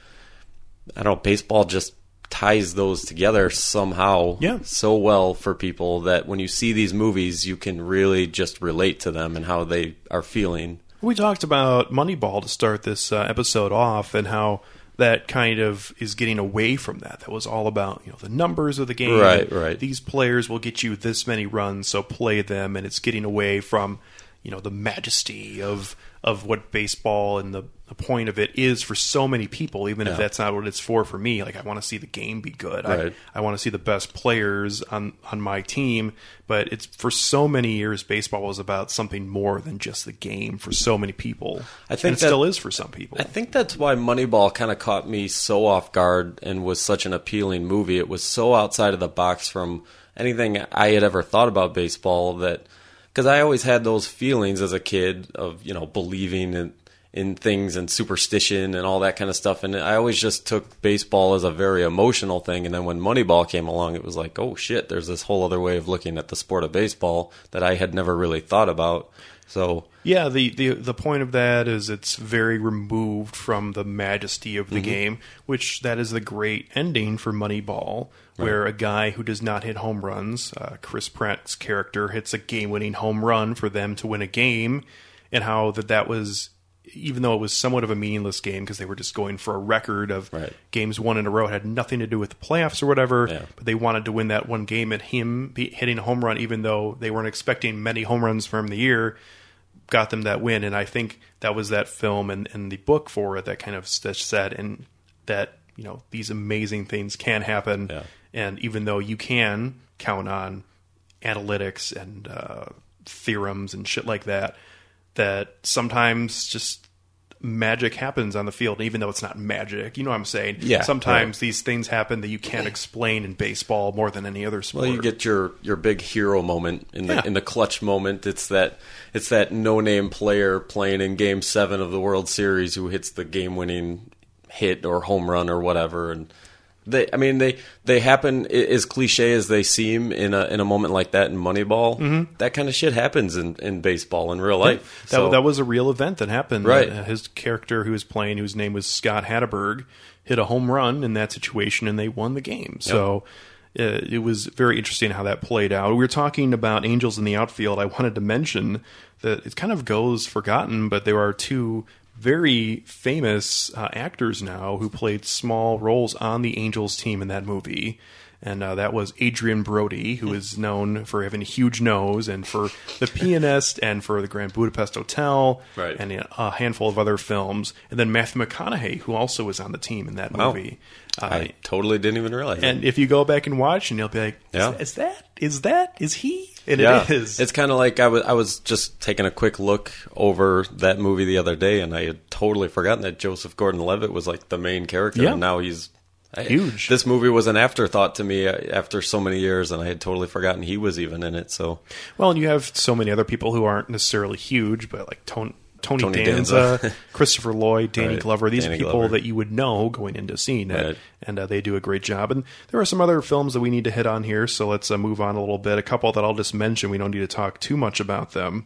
Speaker 11: I don't know, baseball just ties those together somehow
Speaker 13: Yeah.
Speaker 11: so well for people that when you see these movies, you can really just relate to them and how they are feeling.
Speaker 13: We talked about Moneyball to start this uh, episode off, and how that kind of is getting away from that. That was all about you know the numbers of the game.
Speaker 11: Right, right.
Speaker 13: These players will get you this many runs, so play them, and it's getting away from you know the majesty of of what baseball and the, the point of it is for so many people. Even if that's not what it's for for me, like I want to see the game be good.
Speaker 11: Right.
Speaker 13: I, I want to see the best players on on my team. But it's for so many years, baseball was about something more than just the game for so many people.
Speaker 11: I think
Speaker 13: and it
Speaker 11: that-
Speaker 13: still is for some people.
Speaker 11: I think that's why Moneyball kind of caught me so off guard and was such an appealing movie. It was so outside of the box from anything I had ever thought about baseball that because I always had those feelings as a kid of you know believing in in things and superstition and all that kind of stuff. And I always just took baseball as a very emotional thing. And then when Moneyball came along it was like oh shit there's this whole other way of looking at the sport of baseball that I had never really thought about. So
Speaker 13: Yeah, the, the the point of that is it's very removed from the majesty of the
Speaker 11: Mhm.
Speaker 13: game, which that is the great ending for Moneyball, where a guy who does not hit home runs, uh, Chris Pratt's character hits a game-winning home run for them to win a game, and how that that was even though it was somewhat of a meaningless game because they were just going for a record of games won in a row, it had nothing to do with the playoffs or whatever. But they wanted to win that one game, and him be hitting a home run, even though they weren't expecting many home runs from the year, got them that win. And I think that was that film and, and the book for it that kind of that said and that you know these amazing things can happen. And even though you can count on analytics and uh, theorems and shit like that, that sometimes just magic happens on the field, even though it's not magic. You know what I'm saying?
Speaker 11: Yeah,
Speaker 13: Sometimes these things happen that you can't explain in baseball more than any other sport.
Speaker 11: Well, you get your your big hero moment in the
Speaker 13: Yeah.
Speaker 11: in the clutch moment. It's that it's that no name player playing in Game Seven of the World Series who hits the game winning hit or home run or whatever. And they, I mean, they they happen as cliche as they seem in a in a moment like that in Moneyball.
Speaker 13: Mhm.
Speaker 11: That kind of shit happens in in baseball in real
Speaker 13: Yeah,
Speaker 11: life.
Speaker 13: That,
Speaker 11: So-
Speaker 13: that was a real event that happened.
Speaker 11: Right.
Speaker 13: Uh, his character, who was playing, whose name was Scott Hatteberg, hit a home run in that situation, and they won the game. So uh, it was very interesting how that played out. We were talking about Angels in the Outfield. I wanted to mention that it kind of goes forgotten, but there are two very famous uh, actors now who played small roles on the Angels team in that movie. And uh, that was Adrien Brody, who is known for having a huge nose, and for The Pianist, and for The Grand Budapest Hotel,
Speaker 11: Right.
Speaker 13: and a handful of other films. And then Matthew McConaughey, who also was on the team in that
Speaker 11: Wow.
Speaker 13: movie. Uh,
Speaker 11: I totally didn't even realize.
Speaker 13: and if you go back and watch, and you'll be like, is,
Speaker 11: Yeah.
Speaker 13: is that is that is he? And
Speaker 11: yeah,
Speaker 13: it is.
Speaker 11: It's kind of like I was I was just taking a quick look over that movie the other day, and I had totally forgotten that Joseph Gordon-Levitt was like the main character,
Speaker 13: Yeah.
Speaker 11: and now he's I-
Speaker 13: Huge.
Speaker 11: This movie was an afterthought to me uh, after so many years, and I had totally forgotten he was even in it. So
Speaker 13: Well, and you have so many other people who aren't necessarily huge, but like Tony, Tony,
Speaker 11: Tony
Speaker 13: Danza,
Speaker 11: Danza.
Speaker 13: Christopher Lloyd, Danny
Speaker 11: Right.
Speaker 13: Glover. These
Speaker 11: Danny
Speaker 13: are people
Speaker 11: Glover.
Speaker 13: that you would know going into seeing it,
Speaker 11: Right.
Speaker 13: and uh, they do a great job. And there are some other films that we need to hit on here, so let's uh, move on a little bit. A couple that I'll just mention. We don't need to talk too much about them.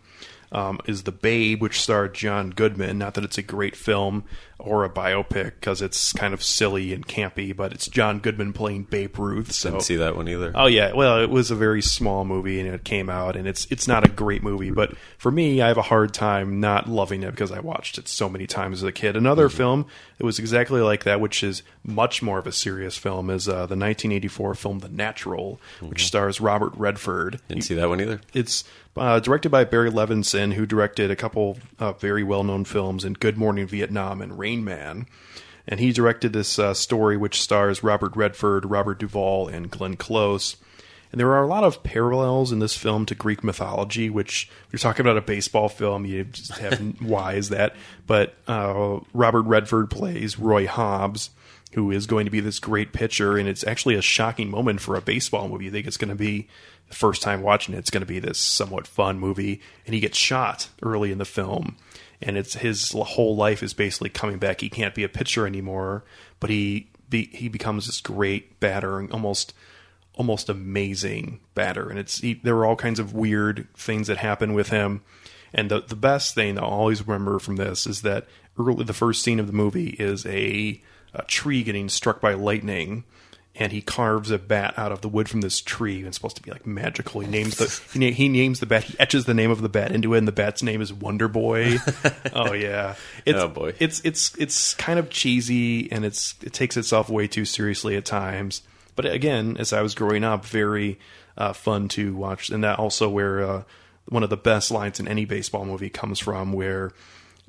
Speaker 13: Um, is The Babe, which starred John Goodman. Not that it's a great film or a biopic because it's kind of silly and campy, but it's John Goodman playing Babe Ruth. So
Speaker 11: didn't see that one either.
Speaker 13: Oh yeah, well, it was a very small movie and it came out, and it's it's not a great movie. But for me, I have a hard time not loving it because I watched it so many times as a kid. Another film that was exactly like that, which is much more of a serious film, is uh, the 1984 film The Natural, which stars Robert Redford.
Speaker 11: Didn't see that one either.
Speaker 13: It's uh, directed by Barry Levinson, who directed a couple uh, very well known films in Good Morning Vietnam and Rain Man. And he directed this uh, story, which stars Robert Redford, Robert Duvall, and Glenn Close. And there are a lot of parallels in this film to Greek mythology, which you're talking about a baseball film, you just have why is that? But uh, Robert Redford plays Roy Hobbs, who is going to be this great pitcher, and it's actually a shocking moment for a baseball movie. You think it's going to be the first time watching it, it's going to be this somewhat fun movie, and he gets shot early in the film, and it's his whole life is basically coming back. He can't be a pitcher anymore, but he be, he becomes this great batter and almost almost amazing batter, and it's he, there were all kinds of weird things that happen with him. And the the best thing I'll always remember from this is that early the first scene of the movie is a, a tree getting struck by lightning, and he carves a bat out of the wood from this tree. And it's supposed to be like magical. He names the he, na- he names the bat. He etches the name of the bat into it, and the bat's name is Wonder Boy. oh yeah, it's,
Speaker 11: Oh, boy.
Speaker 13: it's it's it's kind of cheesy, and it's it takes itself way too seriously at times. But again, as I was growing up, very uh, fun to watch, and that also where uh, one of the best lines in any baseball movie comes from, where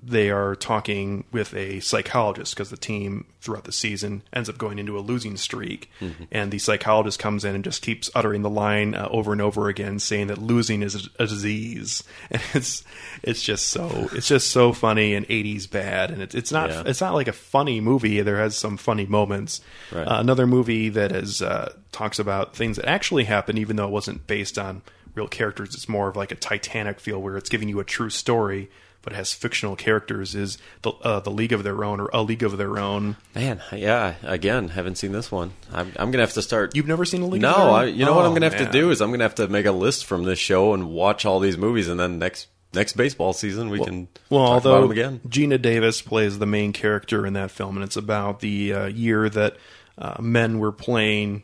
Speaker 13: they are talking with a psychologist because the team throughout the season ends up going into a losing streak,
Speaker 11: Mhm.
Speaker 13: and the psychologist comes in and just keeps uttering the line uh, over and over again, saying that losing is a, a disease, and it's it's just so it's just so funny and '80s bad, and it's it's not
Speaker 11: Yeah.
Speaker 13: it's not like a funny movie. There has some funny moments.
Speaker 11: Right.
Speaker 13: Uh, another movie that is uh, talks about things that actually happened, even though it wasn't based on real characters. It's more of like a Titanic feel, where it's giving you a true story, but has fictional characters. Is the uh, the League of Their Own or A League of Their Own?
Speaker 11: Man, yeah. Again, haven't seen this one. I'm, I'm gonna have to start.
Speaker 13: You've never seen a League
Speaker 11: No,
Speaker 13: of Their Own?
Speaker 11: I, you know what
Speaker 13: Oh,
Speaker 11: I'm gonna have
Speaker 13: man.
Speaker 11: to do is I'm gonna have to make a list from this show and watch all these movies, and then next next baseball season we can
Speaker 13: Well,
Speaker 11: talk
Speaker 13: although
Speaker 11: about them again.
Speaker 13: Geena Davis plays the main character in that film, and it's about the uh, year that uh, men were playing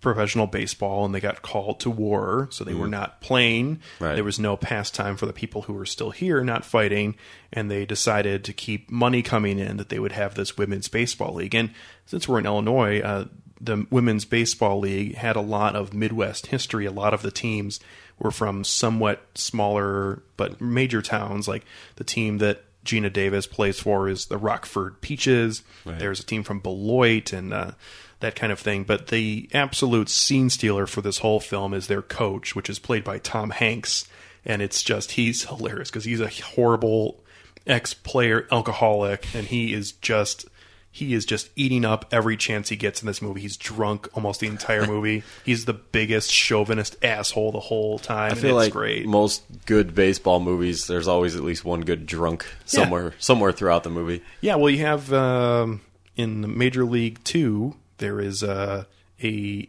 Speaker 13: professional baseball and they got called to war, so they were
Speaker 11: Mhm.
Speaker 13: not playing.
Speaker 11: Right.
Speaker 13: There was no pastime for the people who were still here, not fighting, and they decided to keep money coming in that they would have this women's baseball league. And since we're in Illinois, uh, the women's baseball league had a lot of Midwest history. A lot of the teams were from somewhat smaller but major towns, like the team that Geena Davis plays for is the Rockford Peaches.
Speaker 11: Right.
Speaker 13: There's a team from Beloit and uh, that kind of thing. But the absolute scene stealer for this whole film is their coach, which is played by Tom Hanks, and it's just he's hilarious because he's a horrible ex-player alcoholic, and he is just he is just eating up every chance he gets in this movie. He's drunk almost the entire movie. He's the biggest chauvinist asshole the whole time.
Speaker 11: I feel like
Speaker 13: great.
Speaker 11: most good baseball movies, there's always at least one good drunk
Speaker 13: Yeah.
Speaker 11: somewhere somewhere throughout the movie.
Speaker 13: Yeah, well, you have um, in Major League Two, there is uh, a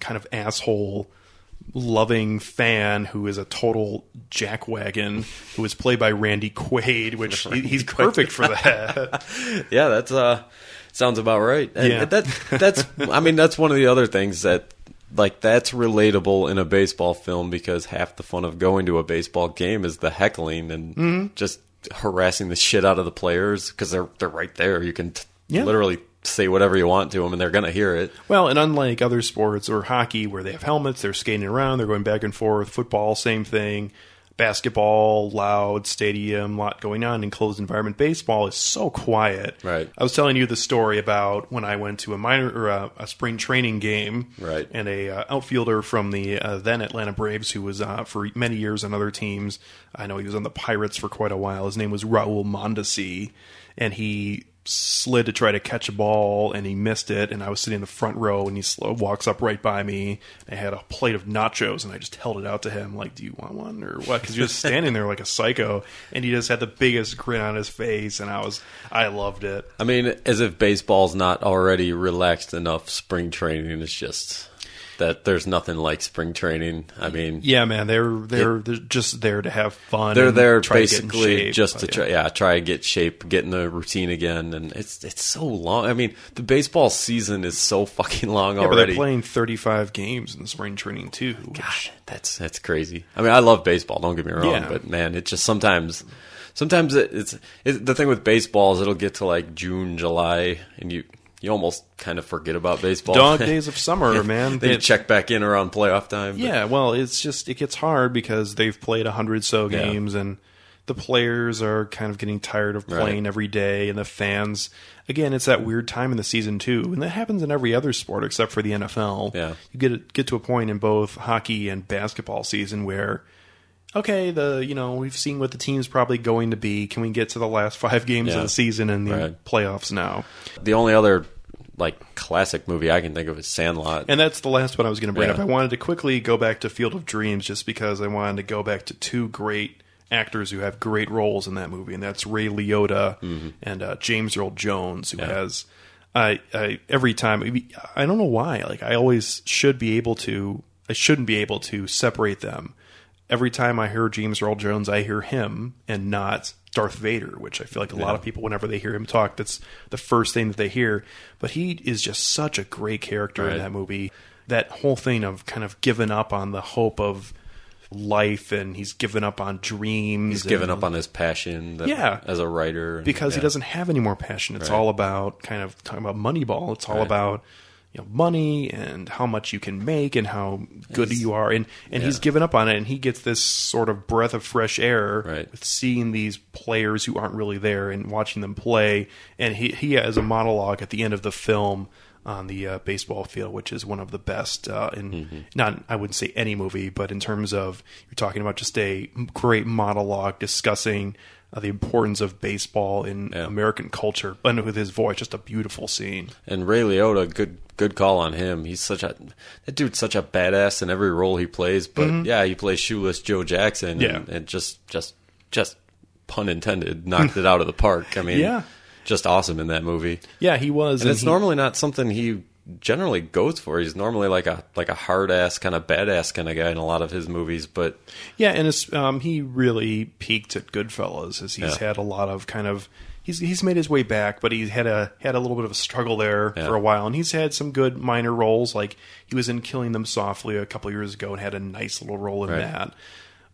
Speaker 13: kind of asshole loving fan who is a total jackwagon who is played by Randy Quaid, which he- he's perfect for that.
Speaker 11: yeah, that's uh sounds about right. And
Speaker 13: Yeah.
Speaker 11: that that's I mean that's one of the other things that like that's relatable in a baseball film because half the fun of going to a baseball game is the heckling and
Speaker 13: Mhm.
Speaker 11: just harassing the shit out of the players because they're they're right there. You can t-
Speaker 13: Yeah.
Speaker 11: literally say whatever you want to them and they're gonna hear it.
Speaker 13: Well, and unlike other sports or hockey where they have helmets, they're skating around, they're going back and forth. Football, same thing. Basketball, loud stadium, lot going on. Enclosed environment. Baseball is so quiet.
Speaker 11: Right.
Speaker 13: I was telling you the story about when I went to a minor or a, a spring training game,
Speaker 11: Right.
Speaker 13: And a uh, outfielder from the uh, then Atlanta Braves, who was uh, for many years on other teams. I know he was on the Pirates for quite a while. His name was Raul Mondesi, and he slid to try to catch a ball and he missed it and I was sitting in the front row and he slow walks up right by me I had a plate of nachos and I just held it out to him like do you want one or what because he was standing there like a psycho and he just had the biggest grin on his face and I was I loved it
Speaker 11: I mean, as if baseball's not already relaxed enough. Spring training is just that. There's nothing like spring training. I mean,
Speaker 13: yeah man they're they're, they're just there to have fun
Speaker 11: they're there
Speaker 13: try to
Speaker 11: basically
Speaker 13: shape.
Speaker 11: just to
Speaker 13: oh,
Speaker 11: try, yeah, try and get shape, get in the routine again, and it's it's so long. I mean, the baseball season is so fucking long
Speaker 13: yeah,
Speaker 11: already.
Speaker 13: they're playing 35 games in the spring training too
Speaker 11: Gosh, that's that's crazy. I mean, I love baseball. Don't get me wrong,
Speaker 13: Yeah.
Speaker 11: but man, it just sometimes, sometimes it, it's it, the thing with baseball is it'll get to like June, July, and you you almost kind of forget about baseball.
Speaker 13: Dog days of summer,
Speaker 11: Yeah,
Speaker 13: man.
Speaker 11: They
Speaker 13: It-
Speaker 11: check back in around playoff time. but-
Speaker 13: Yeah, well, it's just it gets hard because they've played a hundred so
Speaker 11: Yeah.
Speaker 13: games, and the players are kind of getting tired of
Speaker 11: Right.
Speaker 13: playing every day, and the fans. Again, it's that weird time in the season too, and that happens in every other sport except for the NFL.
Speaker 11: Yeah.
Speaker 13: you get get to a point in both hockey and basketball season where. Okay, the you know we've seen what the team's probably going to be. Can we get to the last five games
Speaker 11: Yeah.
Speaker 13: of the season and the
Speaker 11: Right.
Speaker 13: playoffs now?
Speaker 11: The only other like classic movie I can think of is Sandlot.
Speaker 13: And that's the last one I was going to bring
Speaker 11: Yeah.
Speaker 13: up. I wanted to quickly go back to Field of Dreams just because I wanted to go back to two great actors who have great roles in that movie, and that's Ray Liotta
Speaker 11: Mm-hmm.
Speaker 13: and uh, James Earl Jones, who has. I, I every time I don't know why like I always should be able to I shouldn't be able to separate them. Every time I hear James Earl Jones, I hear him and not Darth Vader, which I feel like a lot of people, whenever they hear him talk, that's the first thing that they hear. But he is just such a great character
Speaker 11: Right.
Speaker 13: in that movie. That whole thing of kind of giving up on the hope of life, and he's given up on dreams.
Speaker 11: He's given up on his passion. That,
Speaker 13: Yeah.
Speaker 11: as a writer and-
Speaker 13: because he doesn't have any more passion. It's
Speaker 11: Right.
Speaker 13: all about kind of talking about Moneyball. It's all
Speaker 11: Right.
Speaker 13: about you know money and how much you can make and how good you are. And and he's given up on it. And he gets this sort of breath of fresh air
Speaker 11: Right.
Speaker 13: with seeing these players who aren't really there and watching them play. And he he has a monologue at the end of the film. On the uh, baseball field, which is one of the best uh, in
Speaker 11: Mm-hmm.
Speaker 13: not I wouldn't say any movie, but in terms of you're talking about just a great monologue discussing uh, the importance of baseball in American culture, and with his voice, just a beautiful scene.
Speaker 11: And Ray Liotta, good good call on him. He's such a that dude's such a badass in every role he plays. But
Speaker 13: Mhm.
Speaker 11: yeah, he plays shoeless Joe Jackson.
Speaker 13: Yeah.
Speaker 11: and, and just just just pun intended, knocked it out of the park. I mean,
Speaker 13: Yeah.
Speaker 11: just awesome in that movie.
Speaker 13: Yeah, he was,
Speaker 11: and,
Speaker 13: and
Speaker 11: it's
Speaker 13: he-
Speaker 11: normally not something he generally goes for. He's normally like a like a hard ass kind of badass kind of guy in a lot of his movies. But
Speaker 13: Yeah, and it's, um, he really peaked at Goodfellas, as he's
Speaker 11: Yeah.
Speaker 13: had a lot of kind of he's he's made his way back, but he had a had a little bit of a struggle there
Speaker 11: Yeah.
Speaker 13: for a while, and he's had some good minor roles. Like he was in Killing Them Softly a couple years ago and had a nice little role in
Speaker 11: Right.
Speaker 13: that.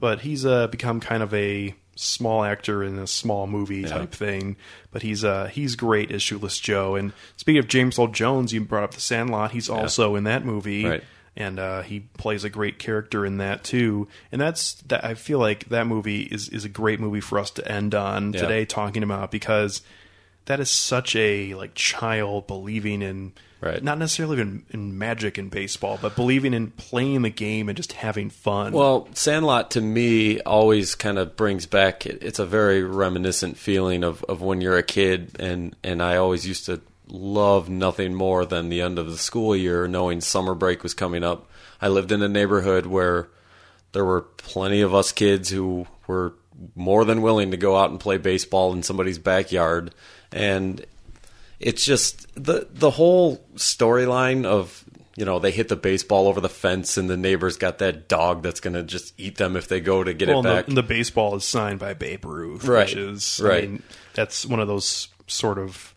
Speaker 13: But he's uh, become kind of a small actor in a small movie type thing. But he's uh, he's great as Shoeless Joe. And speaking of James Earl Jones, you brought up The Sandlot. He's also in that movie
Speaker 11: Right.
Speaker 13: and uh, he plays a great character in that too. And that's that. I feel like that movie is is a great movie for us to end on
Speaker 11: Yeah.
Speaker 13: today, talking about because that is such a like child believing in
Speaker 11: Right.
Speaker 13: not necessarily in, in magic in baseball, but believing in playing the game and just having fun.
Speaker 11: Well, Sandlot to me always kind of brings back. It's a very reminiscent feeling of, of when you're a kid, and and I always used to love nothing more than the end of the school year, knowing summer break was coming up. I lived in a neighborhood where there were plenty of us kids who were more than willing to go out and play baseball in somebody's backyard, and it's just the the whole storyline of you know they hit the baseball over the fence and the neighbor's got that dog that's going to just eat them if they go to get
Speaker 13: well,
Speaker 11: it back.
Speaker 13: The, the baseball is signed by Babe Ruth,
Speaker 11: Right,
Speaker 13: which is
Speaker 11: right.
Speaker 13: I mean, that's one of those sort of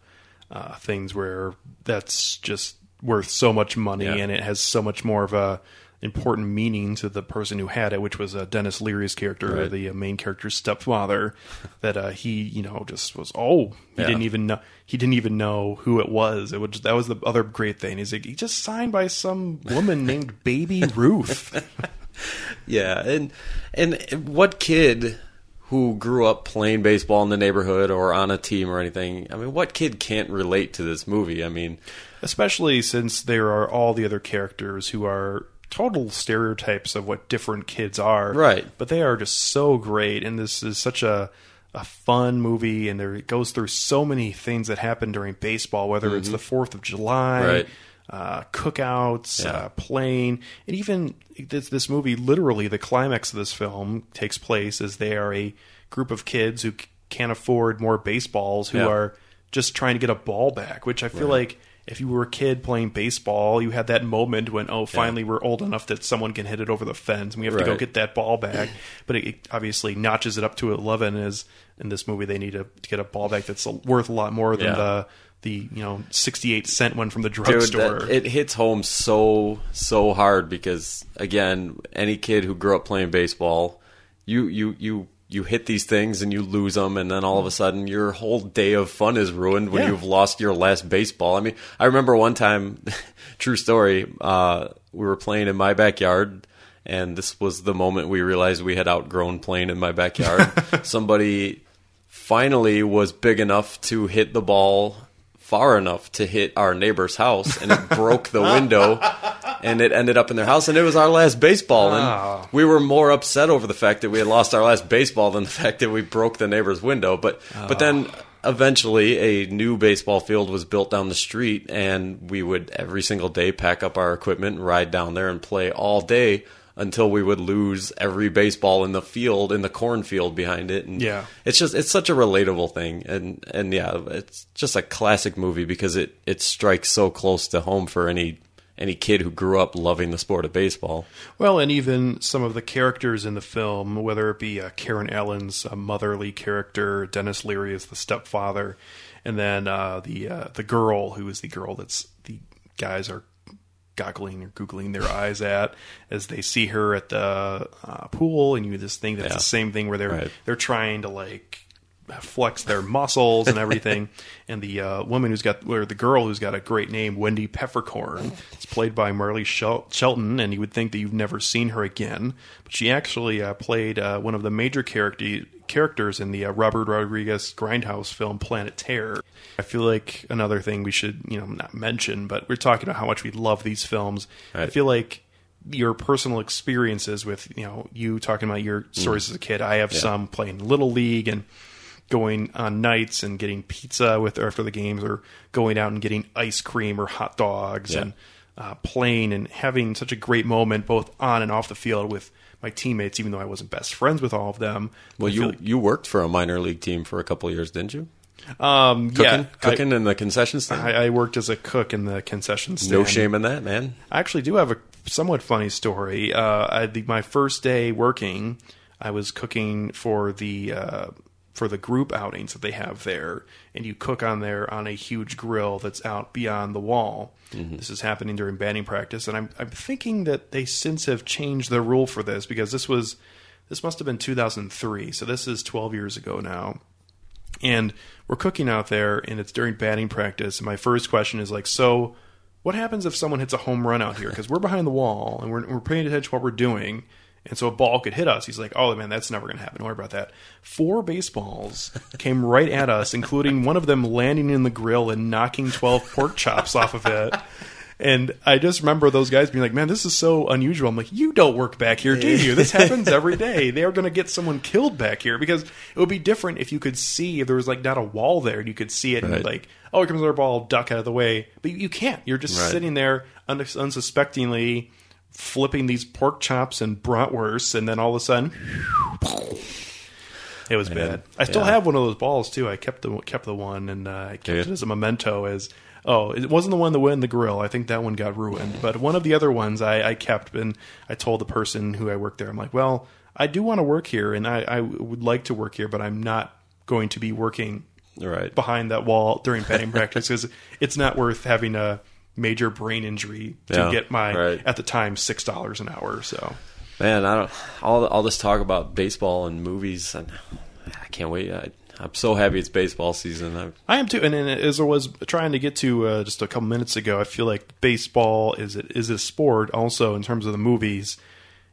Speaker 13: uh, things where that's just worth so much money
Speaker 11: Yeah.
Speaker 13: and it has so much more of a important meaning to the person who had it, which was uh, Denis Leary's character,
Speaker 11: Right.
Speaker 13: the uh, main character's stepfather. that uh, he, you know, just was oh, he
Speaker 11: Yeah.
Speaker 13: didn't even know he didn't even know who it was. It was that was the other great thing is like, he just signed by some woman named Baby Ruth.
Speaker 11: Yeah, and and what kid who grew up playing baseball in the neighborhood or on a team or anything? I mean, what kid can't relate to this movie? I mean,
Speaker 13: especially since there are all the other characters who are total stereotypes of what different kids are.
Speaker 11: Right.
Speaker 13: But they are just so great and this is such a a fun movie and there it goes through so many things that happen during baseball whether it's
Speaker 11: Mhm.
Speaker 13: the 4th of July,
Speaker 11: Right.
Speaker 13: uh, cookouts,
Speaker 11: Yeah.
Speaker 13: uh, playing, and even this, this movie. Literally, the climax of this film takes place as they are a group of kids who c- can't afford more baseballs, who
Speaker 11: Yeah.
Speaker 13: are just trying to get a ball back. Which I feel
Speaker 11: Right.
Speaker 13: like if you were a kid playing baseball, you had that moment when oh, finally we're old enough that someone can hit it over the fence, and we have to go get that ball back. but it, it obviously notches it up to eleven. As in this movie, they need to, to get a ball back that's worth a lot more than
Speaker 11: Yeah.
Speaker 13: the the you know sixty eight cent one from the drugstore.
Speaker 11: it hits home so so hard because again, any kid who grew up playing baseball, you you you you hit these things and you lose them, and then all of a sudden your whole day of fun is ruined when
Speaker 13: Yeah.
Speaker 11: you've lost your last baseball. I mean, I remember one time, true story. Uh, we were playing in my backyard. And this was the moment we realized we had outgrown playing in my backyard. Somebody finally was big enough to hit the ball far enough to hit our neighbor's house and it broke the window and it ended up in their house and it was our last baseball and
Speaker 13: Oh.
Speaker 11: we were more upset over the fact that we had lost our last baseball than the fact that we broke the neighbor's window but but then eventually a new baseball field was built down the street and we would every single day pack up our equipment and ride down there and play all day until we would lose every baseball in the field in the cornfield behind it. And
Speaker 13: Yeah.
Speaker 11: it's just it's such a relatable thing. And and yeah it's just a classic movie because it it strikes so close to home for any any kid who grew up loving the sport of baseball.
Speaker 13: Well, and even some of the characters in the film, whether it be uh, Karen Allen's uh, motherly character, Denis Leary is the stepfather, and then uh, the uh, the girl who is the girl that's the guys are goggling or googling their eyes at as they see her at the uh, pool, and you just think that's
Speaker 11: Yeah.
Speaker 13: the same thing where they're
Speaker 11: Right.
Speaker 13: they're trying to like flex their muscles and everything. and the uh, woman who's got, or the girl who's got a great name, Wendy Peppercorn, is played by Marley Shel- Shelton, and you would think that you've never seen her again, but she actually uh, played uh, one of the major character characters in the uh, Robert Rodriguez Grindhouse film Planet Terror. I feel like another thing we should, you know, not mention, but we're talking about how much we love these films. I feel like your personal experiences with you know you talking about your stories as a kid. I have
Speaker 11: Yeah.
Speaker 13: some playing little league and going on nights and getting pizza with after the games, or going out and getting ice cream or hot dogs
Speaker 11: Yeah.
Speaker 13: and uh, playing and having such a great moment both on and off the field with my teammates. Even though I wasn't best friends with all of them,
Speaker 11: well you
Speaker 13: like-
Speaker 11: you worked for a minor league team for a couple of years didn't you
Speaker 13: um,
Speaker 11: cooking
Speaker 13: yeah,
Speaker 11: cooking in the concession stand
Speaker 13: I, I worked as a cook in the concession stand.
Speaker 11: no shame in that man
Speaker 13: I actually do have a somewhat funny story. Uh, I, the, my first day working, I was cooking for the uh, for the group outings that they have there, and you cook on there on a huge grill that's out beyond the wall. Mm-hmm. This is happening during batting practice, and I'm I'm thinking that they since have changed the rule for this because this was this must have been 2003, so this is 12 years ago now. And we're cooking out there and it's during batting practice and my first question is like so what happens if someone hits a home run out here? Because we're behind the wall and we're, we're paying attention to what we're doing and so a ball could hit us he's like oh man that's never going to happen don't worry about that four baseballs came right at us including one of them landing in the grill and knocking 12 pork chops off of it and I just remember those guys being like, "Man, this is so unusual." I'm like, "You don't work back here, do you? This happens every day. They are going to get someone killed back here because it would be different if you could see if there was like not a wall there and you could see it and like, oh, here comes another ball, duck out of the way. But you can't. You're just
Speaker 11: Right.
Speaker 13: sitting there un- unsuspectingly flipping these pork chops and bratwursts, and then all of a sudden. It was
Speaker 11: Man,
Speaker 13: bad. I still
Speaker 11: yeah.
Speaker 13: have one of those balls too. I kept the kept the one and uh, I kept it as a memento. As oh, it wasn't the one that went in the grill. I think that one got ruined. But one of the other ones I, I kept, and I told the person who I worked there, I'm like, well, I do want to work here, and I, I would like to work here, but I'm not going to be working
Speaker 11: right
Speaker 13: behind that wall during batting practice because it's not worth having a major brain injury to
Speaker 11: Yeah,
Speaker 13: get my
Speaker 11: right.
Speaker 13: at the time six dollars an hour. So
Speaker 11: Man, I don't all all this talk about baseball and movies, and I can't wait. I, I'm so happy it's baseball season. I,
Speaker 13: I am too. And, and as I was trying to get to uh, just a couple minutes ago, I feel like baseball is it is a sport. Also, in terms of the movies,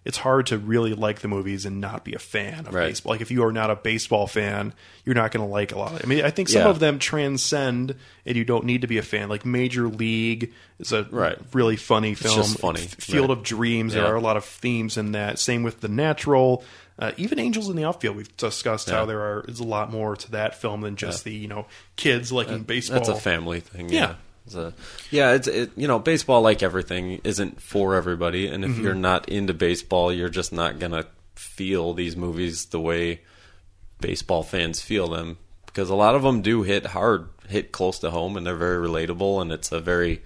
Speaker 13: it's hard to really like the movies and not be a fan of
Speaker 11: Right.
Speaker 13: baseball. Like if you are not a baseball fan, you're not going to like a lot of. it. I mean, I think some
Speaker 11: Yeah.
Speaker 13: of them transcend, and you don't need to be a fan. Like Major League is a
Speaker 11: Right.
Speaker 13: really funny film.
Speaker 11: just funny.
Speaker 13: Field
Speaker 11: Right.
Speaker 13: of Dreams. There are a lot of themes in that. Same with The Natural. Uh, even Angels in the Outfield. We've discussed how
Speaker 11: Yeah.
Speaker 13: there are is a lot more to that film than just the you know kids liking baseball.
Speaker 11: That's a family thing.
Speaker 13: Yeah.
Speaker 11: Yeah. It's a, yeah, it's it, you know baseball like everything isn't for everybody, and if
Speaker 13: Mhm.
Speaker 11: you're not into baseball, you're just not gonna feel these movies the way baseball fans feel them because a lot of them do hit hard, hit close to home, and they're very relatable, and it's a very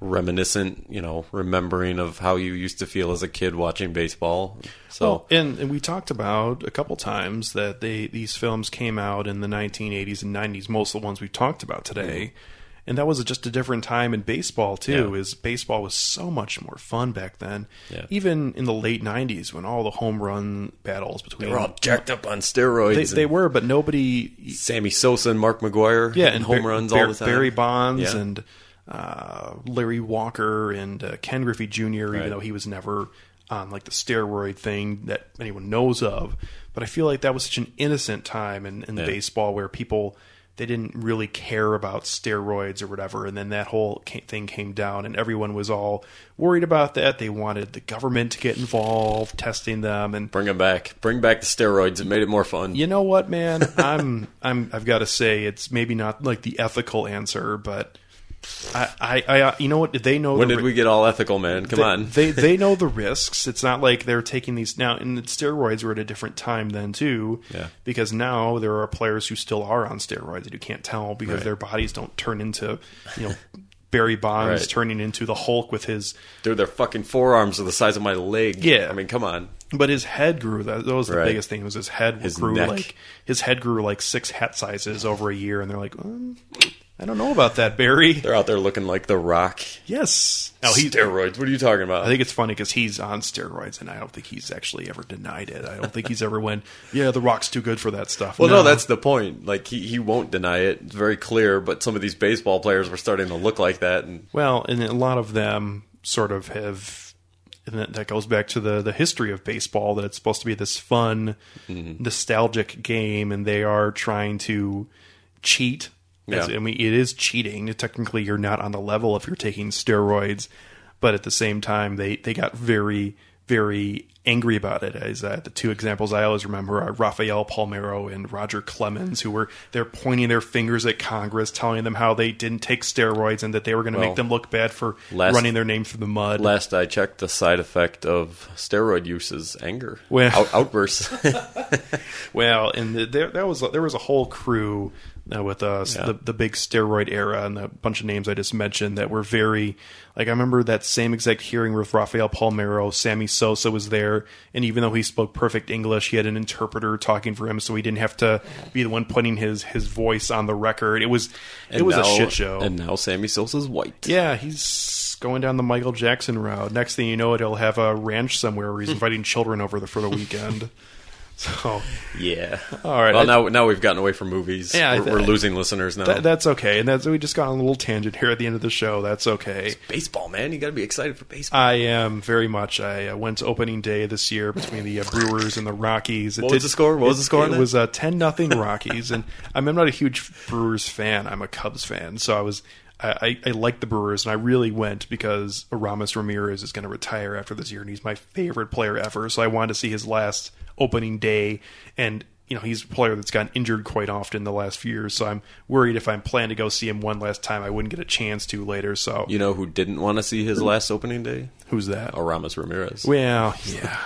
Speaker 11: reminiscent, you know, remembering of how you used to feel as a kid watching baseball. So
Speaker 13: Well, and, and we talked about a couple times that they these films came out in the 1980s and 90s. Most of the ones we've talked about today, and that was just a different time in baseball too.
Speaker 11: Yeah.
Speaker 13: Is baseball was so much more fun back then.
Speaker 11: Yeah.
Speaker 13: Even in the late 90s, when all the home run battles between
Speaker 11: they were all jacked up on steroids.
Speaker 13: They, they were, but nobody.
Speaker 11: Sammy Sosa and Mark McGwire,
Speaker 13: Yeah,
Speaker 11: and
Speaker 13: and
Speaker 11: home
Speaker 13: Bar-
Speaker 11: runs
Speaker 13: Bar-
Speaker 11: all the time.
Speaker 13: Barry Bonds
Speaker 11: Yeah.
Speaker 13: and uh, Larry Walker and uh, Ken Griffey Jr. Even
Speaker 11: Right.
Speaker 13: though he was never on like the steroid thing that anyone knows of, but I feel like that was such an innocent time in, in
Speaker 11: Yeah.
Speaker 13: baseball where people they didn't really care about steroids or whatever, and then that whole thing came down, and everyone was all worried about that. They wanted the government to get involved, testing them, and
Speaker 11: Bring them back. Bring back the steroids. It made it more fun.
Speaker 13: you know what, man? I'm I'm I've got to say it's maybe not like the ethical answer, but I I, I uh, you know what? They know
Speaker 11: when
Speaker 13: the
Speaker 11: did we get all ethical, man? Come
Speaker 13: they,
Speaker 11: on.
Speaker 13: they they know the risks. It's not like they're taking these now. And the steroids were at a different time then too.
Speaker 11: Yeah.
Speaker 13: Because now there are players who still are on steroids that you can't tell because
Speaker 11: Right.
Speaker 13: their bodies don't turn into you know Barry Bonds
Speaker 11: Right.
Speaker 13: turning into the Hulk with his.
Speaker 11: Dude, their fucking forearms are the size of my leg.
Speaker 13: Yeah.
Speaker 11: I mean, come on.
Speaker 13: But his head grew. That, that was the
Speaker 11: Right.
Speaker 13: biggest thing. Was his head
Speaker 11: His
Speaker 13: grew
Speaker 11: neck.
Speaker 13: like his head grew like six hat sizes over a year, and they're like, um, I don't know about that, Barry.
Speaker 11: They're out there looking like the Rock.
Speaker 13: Yes. Now he
Speaker 11: steroids. What are you talking about?
Speaker 13: I think it's funny because he's on steroids, and I don't think he's actually ever denied it. I don't think he's ever went, "Yeah, the Rock's too good for that stuff."
Speaker 11: well, no. that's the point. Like he, he won't deny it. It's very clear. But some of these baseball players were starting to look like that, and
Speaker 13: well, and a lot of them sort of have. And that, that goes back to the the history of baseball that it's supposed to be this fun,
Speaker 11: Mm-hmm.
Speaker 13: nostalgic game, and they are trying to cheat.
Speaker 11: Yeah.
Speaker 13: I mean, it is cheating. Technically, you're not on the level if you're taking steroids, but at the same time, they they got very very angry about it. As uh, the two examples I always remember are Rafael Palmeiro and Roger Clemens, who were they're pointing their fingers at Congress, telling them how they didn't take steroids and that they were going to
Speaker 11: Well,
Speaker 13: make them look bad for
Speaker 11: last-
Speaker 13: running their name through the mud.
Speaker 11: last I checked, the side effect of steroid use is anger.
Speaker 13: Well-
Speaker 11: Out, outbursts.
Speaker 13: Well, and the, there that was there was a whole crew uh, with uh,
Speaker 11: Yeah.
Speaker 13: the the big steroid era and a bunch of names I just mentioned that were very like I remember that same exact hearing with Rafael Palmeiro, Sammy Sosa was there, and even though he spoke perfect English, he had an interpreter talking for him, so he didn't have to be the one putting his his voice on the record. It was it was
Speaker 11: now-
Speaker 13: a shit show.
Speaker 11: And now Sammy Sosa's white.
Speaker 13: Yeah, he's going down the Michael Jackson route. Next thing you know, it he'll have a ranch somewhere where he's inviting children over the, for the weekend. So
Speaker 11: Yeah.
Speaker 13: All right,
Speaker 11: Well, now now we've gotten away from movies.
Speaker 13: Yeah,
Speaker 11: we're, we're losing listeners now.
Speaker 13: That, that's okay, and that's we just got on a little tangent here at the end of the show. That's okay.
Speaker 11: baseball, man. You got to be excited for baseball.
Speaker 13: I am very much. I uh, went to opening day this year between the uh, Brewers and the Rockies. It
Speaker 11: What was the score? What was the score
Speaker 13: It,
Speaker 11: that?
Speaker 13: was uh, ten nothing Rockies, and I'm, I'm not a huge Brewers fan. I'm a Cubs fan, so I was. I, I, like the Brewers, and I really went because Aramis Ramirez is going to retire after this year, and he's my favorite player ever. So I wanted to see his last opening day, and you know he's a player that's gotten injured quite often the last few years. So I'm worried if I'm planning to go see him one last time, I wouldn't get a chance to later. So
Speaker 11: You know who didn't want to see his last opening day?
Speaker 13: who's that?
Speaker 11: Aramis Ramirez.
Speaker 13: Well, yeah.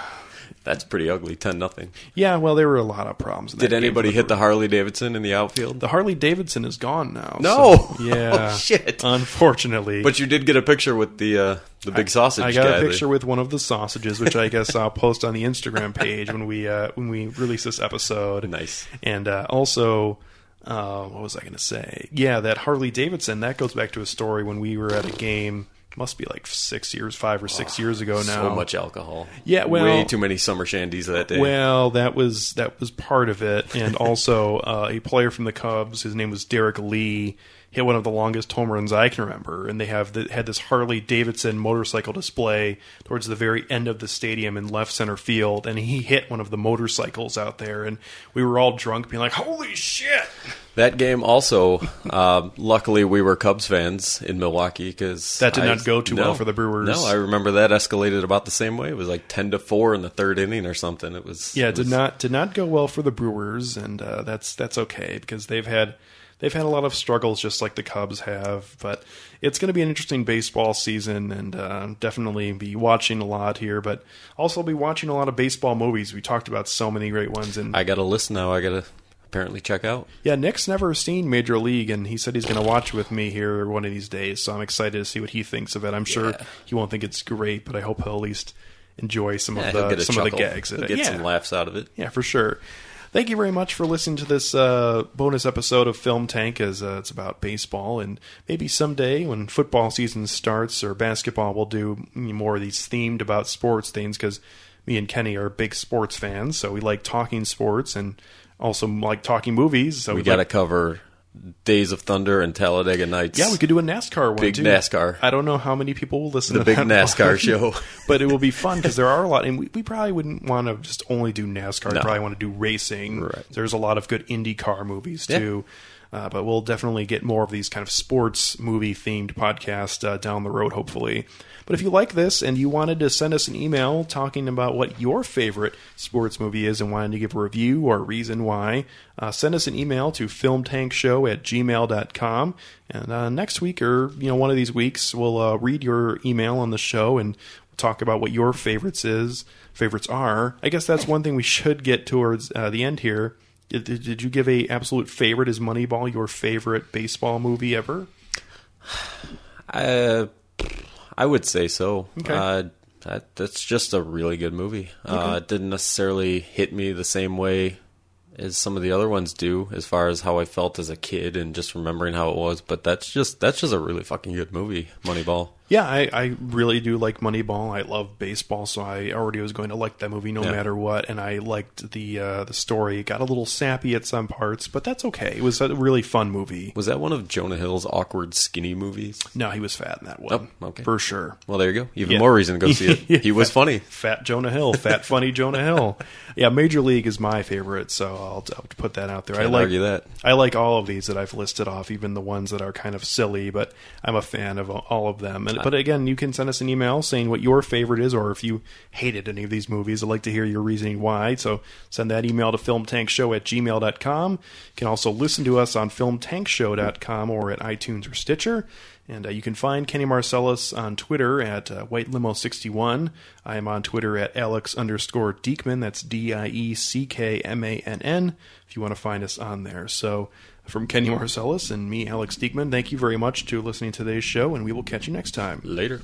Speaker 11: That's pretty ugly. Ten nothing.
Speaker 13: Yeah, well, there were a lot of problems. In
Speaker 11: Did anybody hit the Harley Davidson in the outfield?
Speaker 13: The Harley Davidson is gone now.
Speaker 11: No!
Speaker 13: so- yeah.
Speaker 11: Oh, shit.
Speaker 13: Unfortunately,
Speaker 11: But you did get a picture with the uh, the big sausage
Speaker 13: I got
Speaker 11: guy.
Speaker 13: a picture with one of the sausages, which I guess I'll post on the Instagram page when we uh, when we release this episode.
Speaker 11: Nice.
Speaker 13: And uh, also, uh, what was I going to say? Yeah, that Harley Davidson. That goes back to a story when we were at a game. Must be like six years, five or six years ago now.
Speaker 11: So much alcohol.
Speaker 13: Yeah, well-
Speaker 11: way too many summer shandies that day.
Speaker 13: Well, that was that was part of it, and also uh, a player from the Cubs, his name was Derrek Lee, hit one of the longest home runs I can remember, and they have the, had this Harley Davidson motorcycle display towards the very end of the stadium in left center field, and he hit one of the motorcycles out there, and we were all drunk, being like, "Holy shit!"
Speaker 11: That game also, uh, luckily, we were Cubs fans in Milwaukee because
Speaker 13: That did not go too well for the Brewers.
Speaker 11: No, I remember that escalated about the same way. It was like ten to four in the third inning or something. It was
Speaker 13: Yeah,
Speaker 11: it
Speaker 13: it did not did not go well for the Brewers, and uh, that's that's okay because they've had they've had a lot of struggles just like the Cubs have. But it's going to be an interesting baseball season, and uh, definitely be watching a lot here. But also be watching a lot of baseball movies. We talked about so many great ones, and
Speaker 11: I got a list now. I got to apparently check out.
Speaker 13: yeah, Nick's never seen Major League, and he said he's going to watch with me here one of these days. So I'm excited to see what he thinks of it. I'm sure he won't think it's great, but I hope he'll at least enjoy some
Speaker 11: Yeah,
Speaker 13: of the some of the gags.
Speaker 11: He'll get
Speaker 13: yeah.
Speaker 11: some laughs out of it.
Speaker 13: Yeah, for sure. Thank you very much for listening to this uh, bonus episode of Film Tank, as uh, it's about baseball. And maybe someday, when football season starts or basketball, we'll do more of these themed about sports things because me and Kenny are big sports fans, so we like talking sports and also like talking movies. So
Speaker 11: we got to
Speaker 13: like-
Speaker 11: cover Days of Thunder and Talladega Nights.
Speaker 13: yeah, we could do a NASCAR one
Speaker 11: Big
Speaker 13: too.
Speaker 11: NASCAR.
Speaker 13: I don't know how many people will listen to.
Speaker 11: The
Speaker 13: to
Speaker 11: big NASCAR
Speaker 13: one.
Speaker 11: show.
Speaker 13: but it will be fun because there are a lot, and we, we probably wouldn't want to just only do NASCAR. We probably want to do racing. Right. There's a lot of good IndyCar movies
Speaker 11: Yeah.
Speaker 13: Uh, but we'll definitely get more of these kind of sports movie themed podcasts uh, down the road, hopefully. But if you like this and you wanted to send us an email talking about what your favorite sports movie is and wanted to give a review or a reason why, uh, send us an email to filmtankshow at gmail.com. And uh, next week or you know one of these weeks, we'll uh, read your email on the show and talk about what your favorites is favorites are. I guess that's one thing we should get towards uh, the end here. Did, did you give a absolute favorite? Is Moneyball your favorite baseball movie ever?
Speaker 11: Uh, I would say so.
Speaker 13: Okay.
Speaker 11: Uh, that, that's just a really good movie. Uh,
Speaker 13: Okay.
Speaker 11: it didn't necessarily hit me the same way as some of the other ones do, as far as how I felt as a kid and just remembering how it was. But that's just that's just a really fucking good movie, Moneyball.
Speaker 13: Yeah, I, I really do like Moneyball. I love baseball, so I already was going to like that movie no
Speaker 11: Yeah.
Speaker 13: matter what. And I liked the uh, the story. It got a little sappy at some parts, but that's okay. It was a really fun movie.
Speaker 11: Was that one of Jonah Hill's awkward skinny movies?
Speaker 13: No, he was fat in that one.
Speaker 11: Oh, okay.
Speaker 13: For sure.
Speaker 11: Well, there you go. Even
Speaker 13: Yeah.
Speaker 11: more reason to go see it. He was
Speaker 13: Fat-
Speaker 11: funny.
Speaker 13: Fat Jonah Hill. Fat funny Jonah Hill. Yeah, Major League is my favorite, so I'll, I'll put that out there. I
Speaker 11: Can't
Speaker 13: like
Speaker 11: argue that.
Speaker 13: I like all of these that I've listed off, even the ones that are kind of silly, but I'm a fan of all of them. And, but again, you can send us an email saying what your favorite is, or if you hated any of these movies, I'd like to hear your reasoning why. So send that email to filmtankshow at gmail.com. You can also listen to us on filmtankshow.com or at iTunes or Stitcher. And uh, you can find Kenny Marcellus on Twitter at uh, White Limo 61. I am on Twitter at Alex underscore Dieckmann. That's D I E C K M A N N. If you want to find us on there. So from Kenny Marcellus and me, Alex Dieckmann, thank you very much to listening to today's show, and we will catch you next time.
Speaker 11: Later.